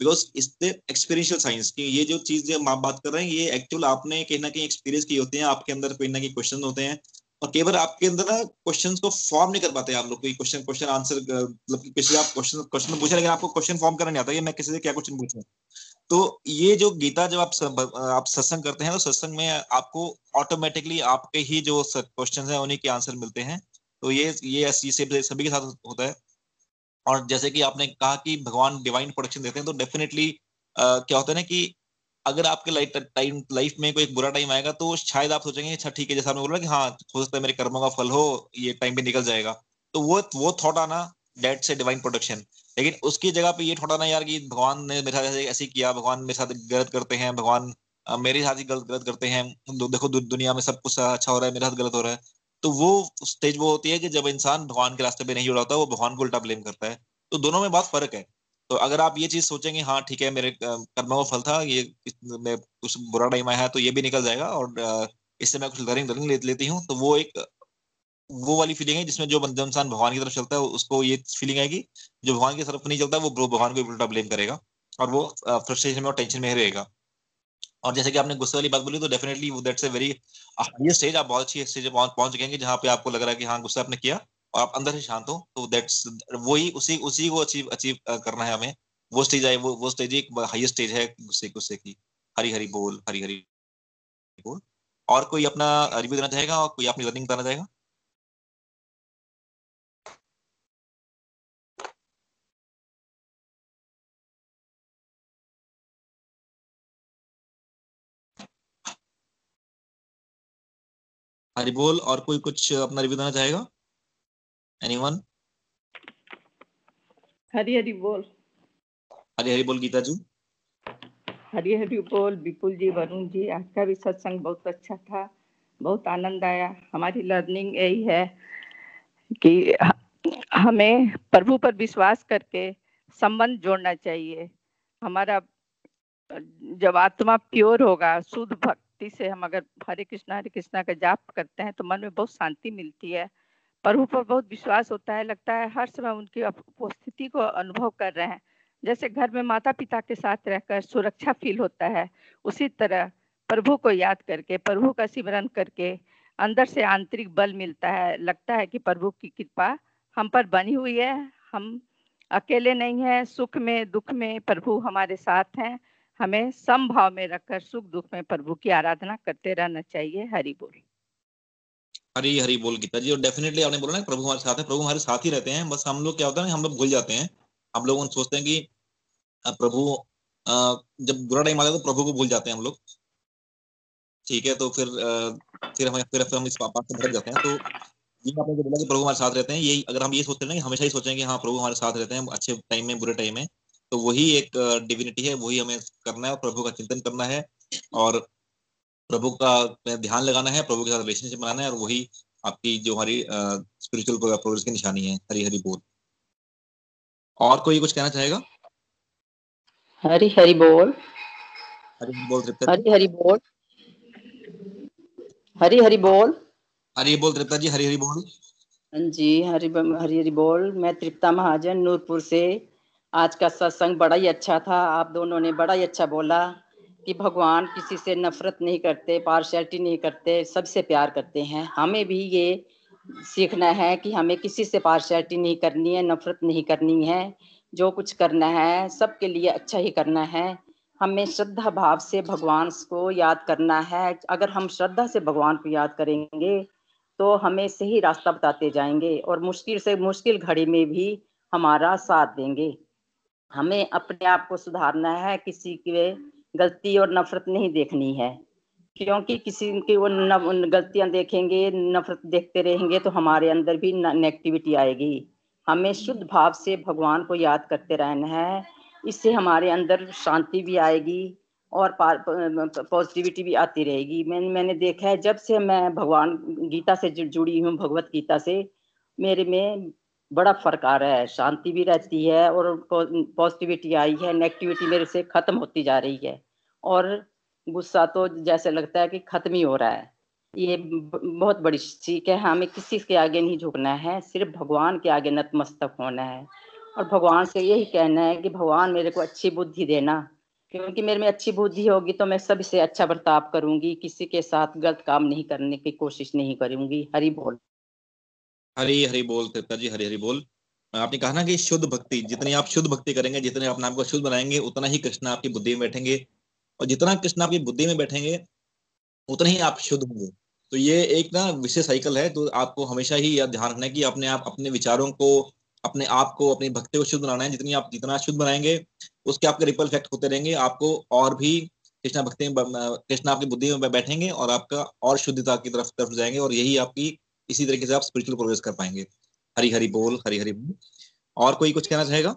बिकॉज़ इससे एक्सपीरियंशियल साइंस की ये जो चीज़ आप बात कर रहे हैं, ये एक्चुअल आपने कहीं ना कहीं एक्सपीरियंस की होती है, आपके अंदर कोई ना कहीं क्वेश्चन होते हैं। और केवल आपके अंदर ना क्वेश्चन को फॉर्म नहीं कर पाते आप लोग क्वेश्चन क्वेश्चन आंसर मतलब किसी आप क्वेश्चन क्वेश्चन पूछे, लेकिन आपको क्वेश्चन फॉर्म करना नहीं आता, ये मैं किसी से क्या क्वेश्चन पूछूँ? तो ये जो गीता जब आप आप सत्संग करते हैं तो सत्संग में आपको ऑटोमेटिकली आपके ही जो क्वेश्चन है, उन्हीं के आंसर मिलते हैं। तो ये ये सभी के साथ होता है। और जैसे कि आपने कहा कि भगवान डिवाइन प्रोटेक्शन देते हैं तो डेफिनेटली क्या होता है ना कि अगर आपके लाइफ टाइम लाइफ में कोई बुरा टाइम आएगा तो शायद आप सोचेंगे अच्छा ठीक है, जैसा आपने बोला कि हाँ हो सकता है मेरे कर्मों का फल हो, ये टाइम भी निकल जाएगा। तो वो वो थॉट आना डेट से डिवाइन प्रोटेक्शन लेकिन उसकी जगह पे ये थोड़ा ना यार कि भगवान ने मेरे साथ ऐसे किया, भगवान मेरे साथ गलत करते हैं, भगवान मेरे साथ ही गलत गलत करते हैं। देखो दुनिया में सब कुछ अच्छा हो रहा है, मेरे साथ गलत हो रहा है। तो वो स्टेज वो होती है कि जब इंसान भगवान के रास्ते पे नहीं जुड़ा होता, वो भगवान को उल्टा ब्लेम करता है। तो दोनों में बहुत फ़र्क है। तो अगर आप ये चीज़ सोचेंगे हाँ ठीक है, मेरे कर्मों का फल था, ये मैं कुछ बुरा टाइम आया है तो ये भी निकल जाएगा और इससे मैं कुछ लर्निंग लर्निंग लेती हूँ। तो वो एक, वो वाली फीलिंग है जिसमें जो बंदा इंसान भगवान की तरफ़ चलता है, उसको ये फीलिंग आएगी, जो भगवान की तरफ़ नहीं चलता, वो भगवान को उल्टा ब्लेम करेगा और वो फ्रस्ट्रेशन में और टेंशन में रहेगा। और जैसे कि आपने गुस्से वाली बात बोली तो definitely that's a very highest stage आप बहुत अच्छी स्टेज पहुँच हैं जहाँ पे आपको लग रहा है कि हाँ गुस्सा आपने किया। और आप अंदर से शांत हो तो दैट्स वही, उसी उसी को अचीव अचीव करना है हमें। वो स्टेज है वो वो स्टेज एक हाईएस्ट स्टेज है गुस्से गुस्से की। हरी हरी बोल, हरी हरी बोल। और कोई अपना रिव्यू देना चाहेगा और कोई अपनी लर्निंग बताना चाहेगा? हरी बोल और कोई कुछ अपना रिव्यू देना चाहेगा? एनीवन हरी हरी बोल हरी हरी बोल गीता जी हरी हरी बोल विपुल जी वरुण जी आज का भी सत्संग बहुत अच्छा था बहुत आनंद आया। हमारी लर्निंग यही है कि हमें प्रभु पर विश्वास करके संबंध जोड़ना चाहिए। हमारा जब आत्मा प्योर होगा शुद्ध भक्ति से हम अगर हरे कृष्णा हरे कृष्णा का जाप करते हैं तो मन में बहुत शांति मिलती है। प्रभु पर बहुत विश्वास होता है, लगता है हर समय उनकी उपस्थिति को अनुभव कर रहे हैं। जैसे घर में माता पिता के साथ रहकर सुरक्षा फील होता है, उसी तरह प्रभु को याद करके, प्रभु का सिमरन करके अंदर से आंतरिक बल मिलता है। लगता है कि प्रभु की कृपा हम पर बनी हुई है, हम अकेले नहीं है, सुख में, दुख में प्रभु हमारे साथ हैं। हमें समभाव में रखकर सुख दुख में प्रभु की आराधना करते रहना चाहिए, हरि बोल। हरी हरी बोल गीता जी, और डेफिनेटली आपने बोला ना, प्रभु हमारे साथ है, प्रभु हमारे साथ ही रहते हैं। बस हम लोग क्या होता है हम लोग भूल जाते हैं। हम लोग सोचते हैं कि प्रभु जब बुरा टाइम आता है तो प्रभु को भूल जाते हैं हम लोग। ठीक है तो फिर फिर हम फिर हम इस पापा से भटक जाते हैं। तो ये आपने जो बोला कि प्रभु हमारे साथ रहते हैं, यही अगर हम ये सोचते हैं हमेशा ही सोचेंगे हाँ प्रभु हमारे साथ रहते हैं, अच्छे टाइम में, बुरे टाइम में तो वही एक डिविनिटी है, वही हमें करना है और प्रभु का चिंतन करना है। और प्रभु का ध्यान लगाना है प्रभु के साथ रिलेशनशिप बनाना है और वही आपकी जो हमारी स्पिरिचुअल प्रोग्रेस की निशानी है हरी हरी बोल। और कोई कुछ कहना चाहेगा? हरी हरी बोल। हरी बोल हरी हरी बोल। हरी हरी बोल। हरी बोल तृप्ता जी हरी हरी बोल। जी हरी हरी हरी बोल। मैं तृप्ता महाजन नूरपुर से। आज का सत्संग बड़ा ही अच्छा था। आप दोनों ने बड़ा ही अच्छा बोला। कि भगवान किसी से नफरत नहीं करते पार्शलिटी नहीं करते, सबसे प्यार करते हैं। हमें भी ये सीखना है कि हमें किसी से पार्शलिटी नहीं करनी है, नफरत नहीं करनी है। जो कुछ करना है, सबके लिए अच्छा ही करना है। हमें श्रद्धा भाव से भगवान को याद करना है। अगर हम श्रद्धा से भगवान को याद करेंगे तो हमें सही रास्ता बताते जाएँगे और मुश्किल से मुश्किल घड़ी में भी हमारा साथ देंगे। हमें अपने आप को सुधारना है, किसी की गलती और नफरत नहीं देखनी है। क्योंकि किसी की वो गलतियाँ देखेंगे, नफरत देखते रहेंगे तो हमारे अंदर भी नेगेटिविटी आएगी। हमें शुद्ध भाव से भगवान को याद करते रहना है। इससे हमारे अंदर शांति भी आएगी और पॉजिटिविटी भी आती रहेगी। मैंने मैंने देखा है, जब से मैं भगवान गीता से जुड़ी हूँ, भगवत गीता से, मेरे में बड़ा फ़र्क आ रहा है। शांति भी रहती है और पॉजिटिविटी आई है नेगेटिविटी मेरे से खत्म होती जा रही है। और गुस्सा तो जैसे लगता है कि खत्म ही हो रहा है। ये बहुत बड़ी सीख है। हमें किसी के आगे नहीं झुकना है। सिर्फ़ भगवान के आगे नतमस्तक होना है। और भगवान से यही कहना है कि भगवान मेरे को अच्छी बुद्धि देना। क्योंकि मेरे में अच्छी बुद्धि होगी तो मैं सबसे अच्छा बर्ताव करूँगी। किसी के साथ गलत काम नहीं करने की कोशिश नहीं करूँगी। हरी बोल। हरी हरी बोल कृपा जी, हरी हरी बोल। आपने कहा ना कि शुद्ध भक्ति, जितनी आप शुद्ध भक्ति करेंगे, जितने अपने आप को शुद्ध बनाएँगे, उतना ही कृष्ण आपकी बुद्धि में बैठेंगे। और जितना कृष्ण आपकी बुद्धि में बैठेंगे, उतना ही आप शुद्ध होंगे। तो ये एक ना विशेष साइकिल है तो आपको हमेशा ही यह ध्यान रखना है कि अपने आप, अपने विचारों को, अपने आप को, अपनी भक्ति को शुद्ध बनाना है। जितनी आप, जितना शुद्ध बनाएँगे, उसके आपके रिपल इफ़ेक्ट होते रहेंगे। आपको और भी कृष्णा भक्ति में, कृष्णा आपकी बुद्धि में बैठेंगे और आपका और शुद्धता की तरफ़ तरफ़ जाएँगे और यही आपकी इसी तरीके से आप स्पिरिचुअल प्रोग्रेस कर पाएँगे। हरी हरी बोल हरी हरी बोल और कोई कुछ कहना चाहेगा?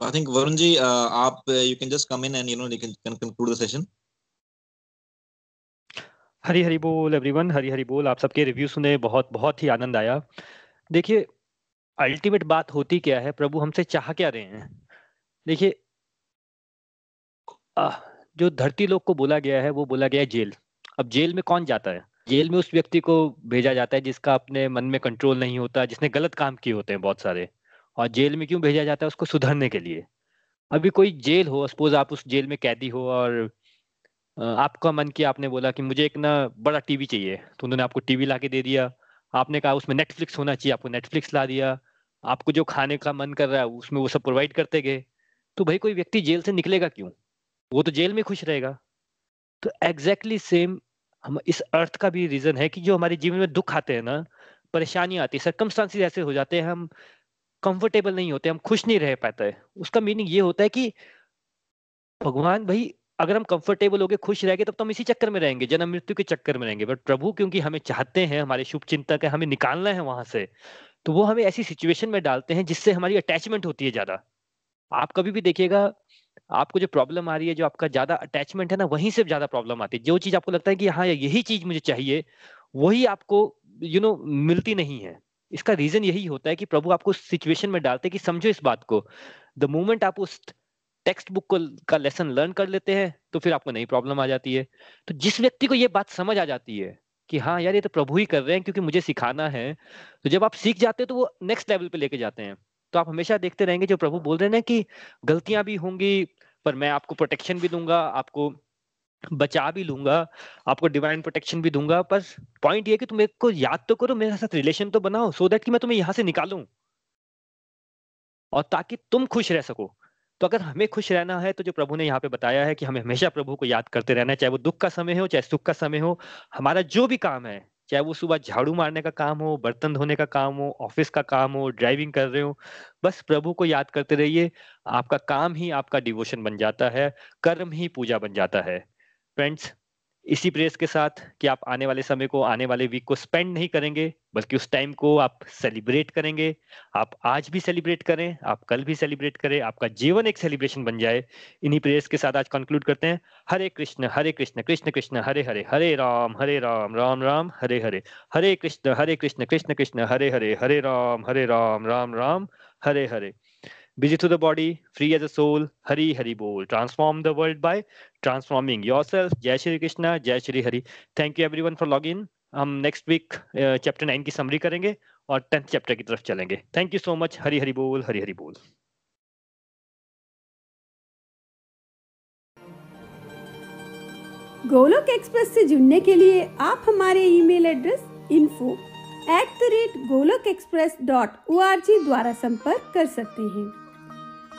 I think Varun ji, uh, आप you can just come in and you know you can conclude the session. हरी हरी बोल एवरीवन हरी हरी बोल। आप सबके रिव्यू सुने बहुत बहुत ही आनंद आया। देखिए अल्टीमेट बात होती क्या है? प्रभु हमसे चाह क्या रहे हैं? देखिए जो धरती लोग को बोला गया है, वो बोला गया है जेल। अब जेल में कौन जाता है? जेल में उस व्यक्ति को भेजा जाता है जिसका अपने मन में कंट्रोल नहीं होता, जिसने गलत काम किए होते हैं बहुत सारे। और जेल में क्यों भेजा जाता है? उसको सुधरने के लिए। अभी कोई जेल हो सपोज़ आप उस जेल में कैदी हो और आपका मन किया, आपने बोला कि मुझे एक ना बड़ा टीवी चाहिए तो उन्होंने आपको टीवी ला के दे दिया। आपने कहा उसमें नेटफ्लिक्स होना चाहिए, आपको नेटफ्लिक्स ला दिया। आपको जो खाने का मन कर रहा है, उसमें वो सब प्रोवाइड करते गए। तो भाई कोई व्यक्ति जेल से निकलेगा क्यों? वो तो जेल में खुश रहेगा। तो एग्जैक्टली exactly सेम हम इस अर्थ का भी रीजन है कि जो हमारे जीवन में दुख आते हैं ना, परेशानियाँ आती है सरकमस्टांसिस ऐसे हो जाते हैं, हम कंफर्टेबल नहीं होते, हम खुश नहीं रह पाते। उसका मीनिंग ये होता है कि भगवान भाई, अगर हम कंफर्टेबल होकर खुश रहेंगे, तब तो हम इसी चक्कर में रहेंगे, जन्म मृत्यु के चक्कर में रहेंगे। बट प्रभु, क्योंकि हमें चाहते हैं, हमारे शुभ चिंतक है, हमें निकालना है वहाँ से तो वो हमें ऐसी सिचुएशन में डालते हैं जिससे हमारी अटैचमेंट होती है ज़्यादा। आप कभी भी देखिएगा आपको जो प्रॉब्लम आ रही है जो आपका ज़्यादा अटैचमेंट है ना वहीं से ज़्यादा प्रॉब्लम आती है। जो चीज़ आपको लगता है कि हाँ यही चीज़ मुझे चाहिए वही आपको यू you नो know, मिलती नहीं है। इसका रीजन यही होता है कि प्रभु आपको सिचुएशन में डालते कि समझो इस बात को। द मोमेंट आप उस टेक्स्ट बुक को का लेसन लर्न कर लेते हैं तो फिर आपको नई प्रॉब्लम आ जाती है। तो जिस व्यक्ति को ये बात समझ आ जाती है कि हाँ यार ये तो प्रभु ही कर रहे हैं क्योंकि मुझे सिखाना है तो जब आप सीख जाते हैं तो वो नेक्स्ट लेवल पे लेके जाते हैं। तो आप हमेशा देखते रहेंगे जो प्रभु बोल रहे हैं ना कि गलतियाँ भी होंगी पर मैं आपको प्रोटेक्शन भी दूँगा, आपको बचा भी लूँगा, आपको डिवाइन प्रोटेक्शन भी दूँगा। पर पॉइंट ये कि तुम एक को याद तो करो, मेरे साथ रिलेशन तो बनाओ सो दैट कि मैं तुम्हें यहाँ से निकालूं। और ताकि तुम खुश रह सको। तो अगर हमें खुश रहना है तो जो प्रभु ने यहाँ पे बताया है कि हमें हमेशा प्रभु को याद करते रहना है, चाहे वो दुख का समय हो, चाहे सुख का समय हो, हमारा जो भी काम है चाहे वो सुबह झाड़ू मारने का काम हो, बर्तन धोने का काम हो, ऑफ़िस का काम हो, ड्राइविंग कर रहे हो, बस प्रभु को याद करते रहिए, आपका काम ही आपका डिवोशन बन जाता है, कर्म ही पूजा बन जाता है। फ्रेंड्स इसी प्रेस के साथ कि आप आने वाले समय को, आने वाले वीक को स्पेंड नहीं करेंगे, बल्कि उस टाइम को आप सेलिब्रेट करेंगे। आप आज भी सेलिब्रेट करें, आप कल भी सेलिब्रेट करें, आपका जीवन एक सेलिब्रेशन बन जाए। इन्हीं प्रेस के साथ आज कंक्लूड करते हैं। Hare Krishna Hare Krishna Krishna Krishna, Hare Hare Hare Ram Hare Ram Ram Ram, Hare Hare. Hare Krishna Hare Krishna Krishna Krishna, Hare Hare Hare Ram Hare Ram Ram Ram, Hare Hare. Busy to the body, free as a soul, Hari Hari Bol. Transform the world by transforming yourself. Jai Shri Krishna, Jai Shri Hari. Thank you everyone for logging. हम next week chapter nine की summary करेंगे और tenth chapter की तरफ़ चलेंगे thank you so much Hari Hari बोल हरी हरी बोल Golok express से जुड़ने के लिए आप हमारे email address info at the rate Golok express dot O द्वारा संपर्क कर सकते हैं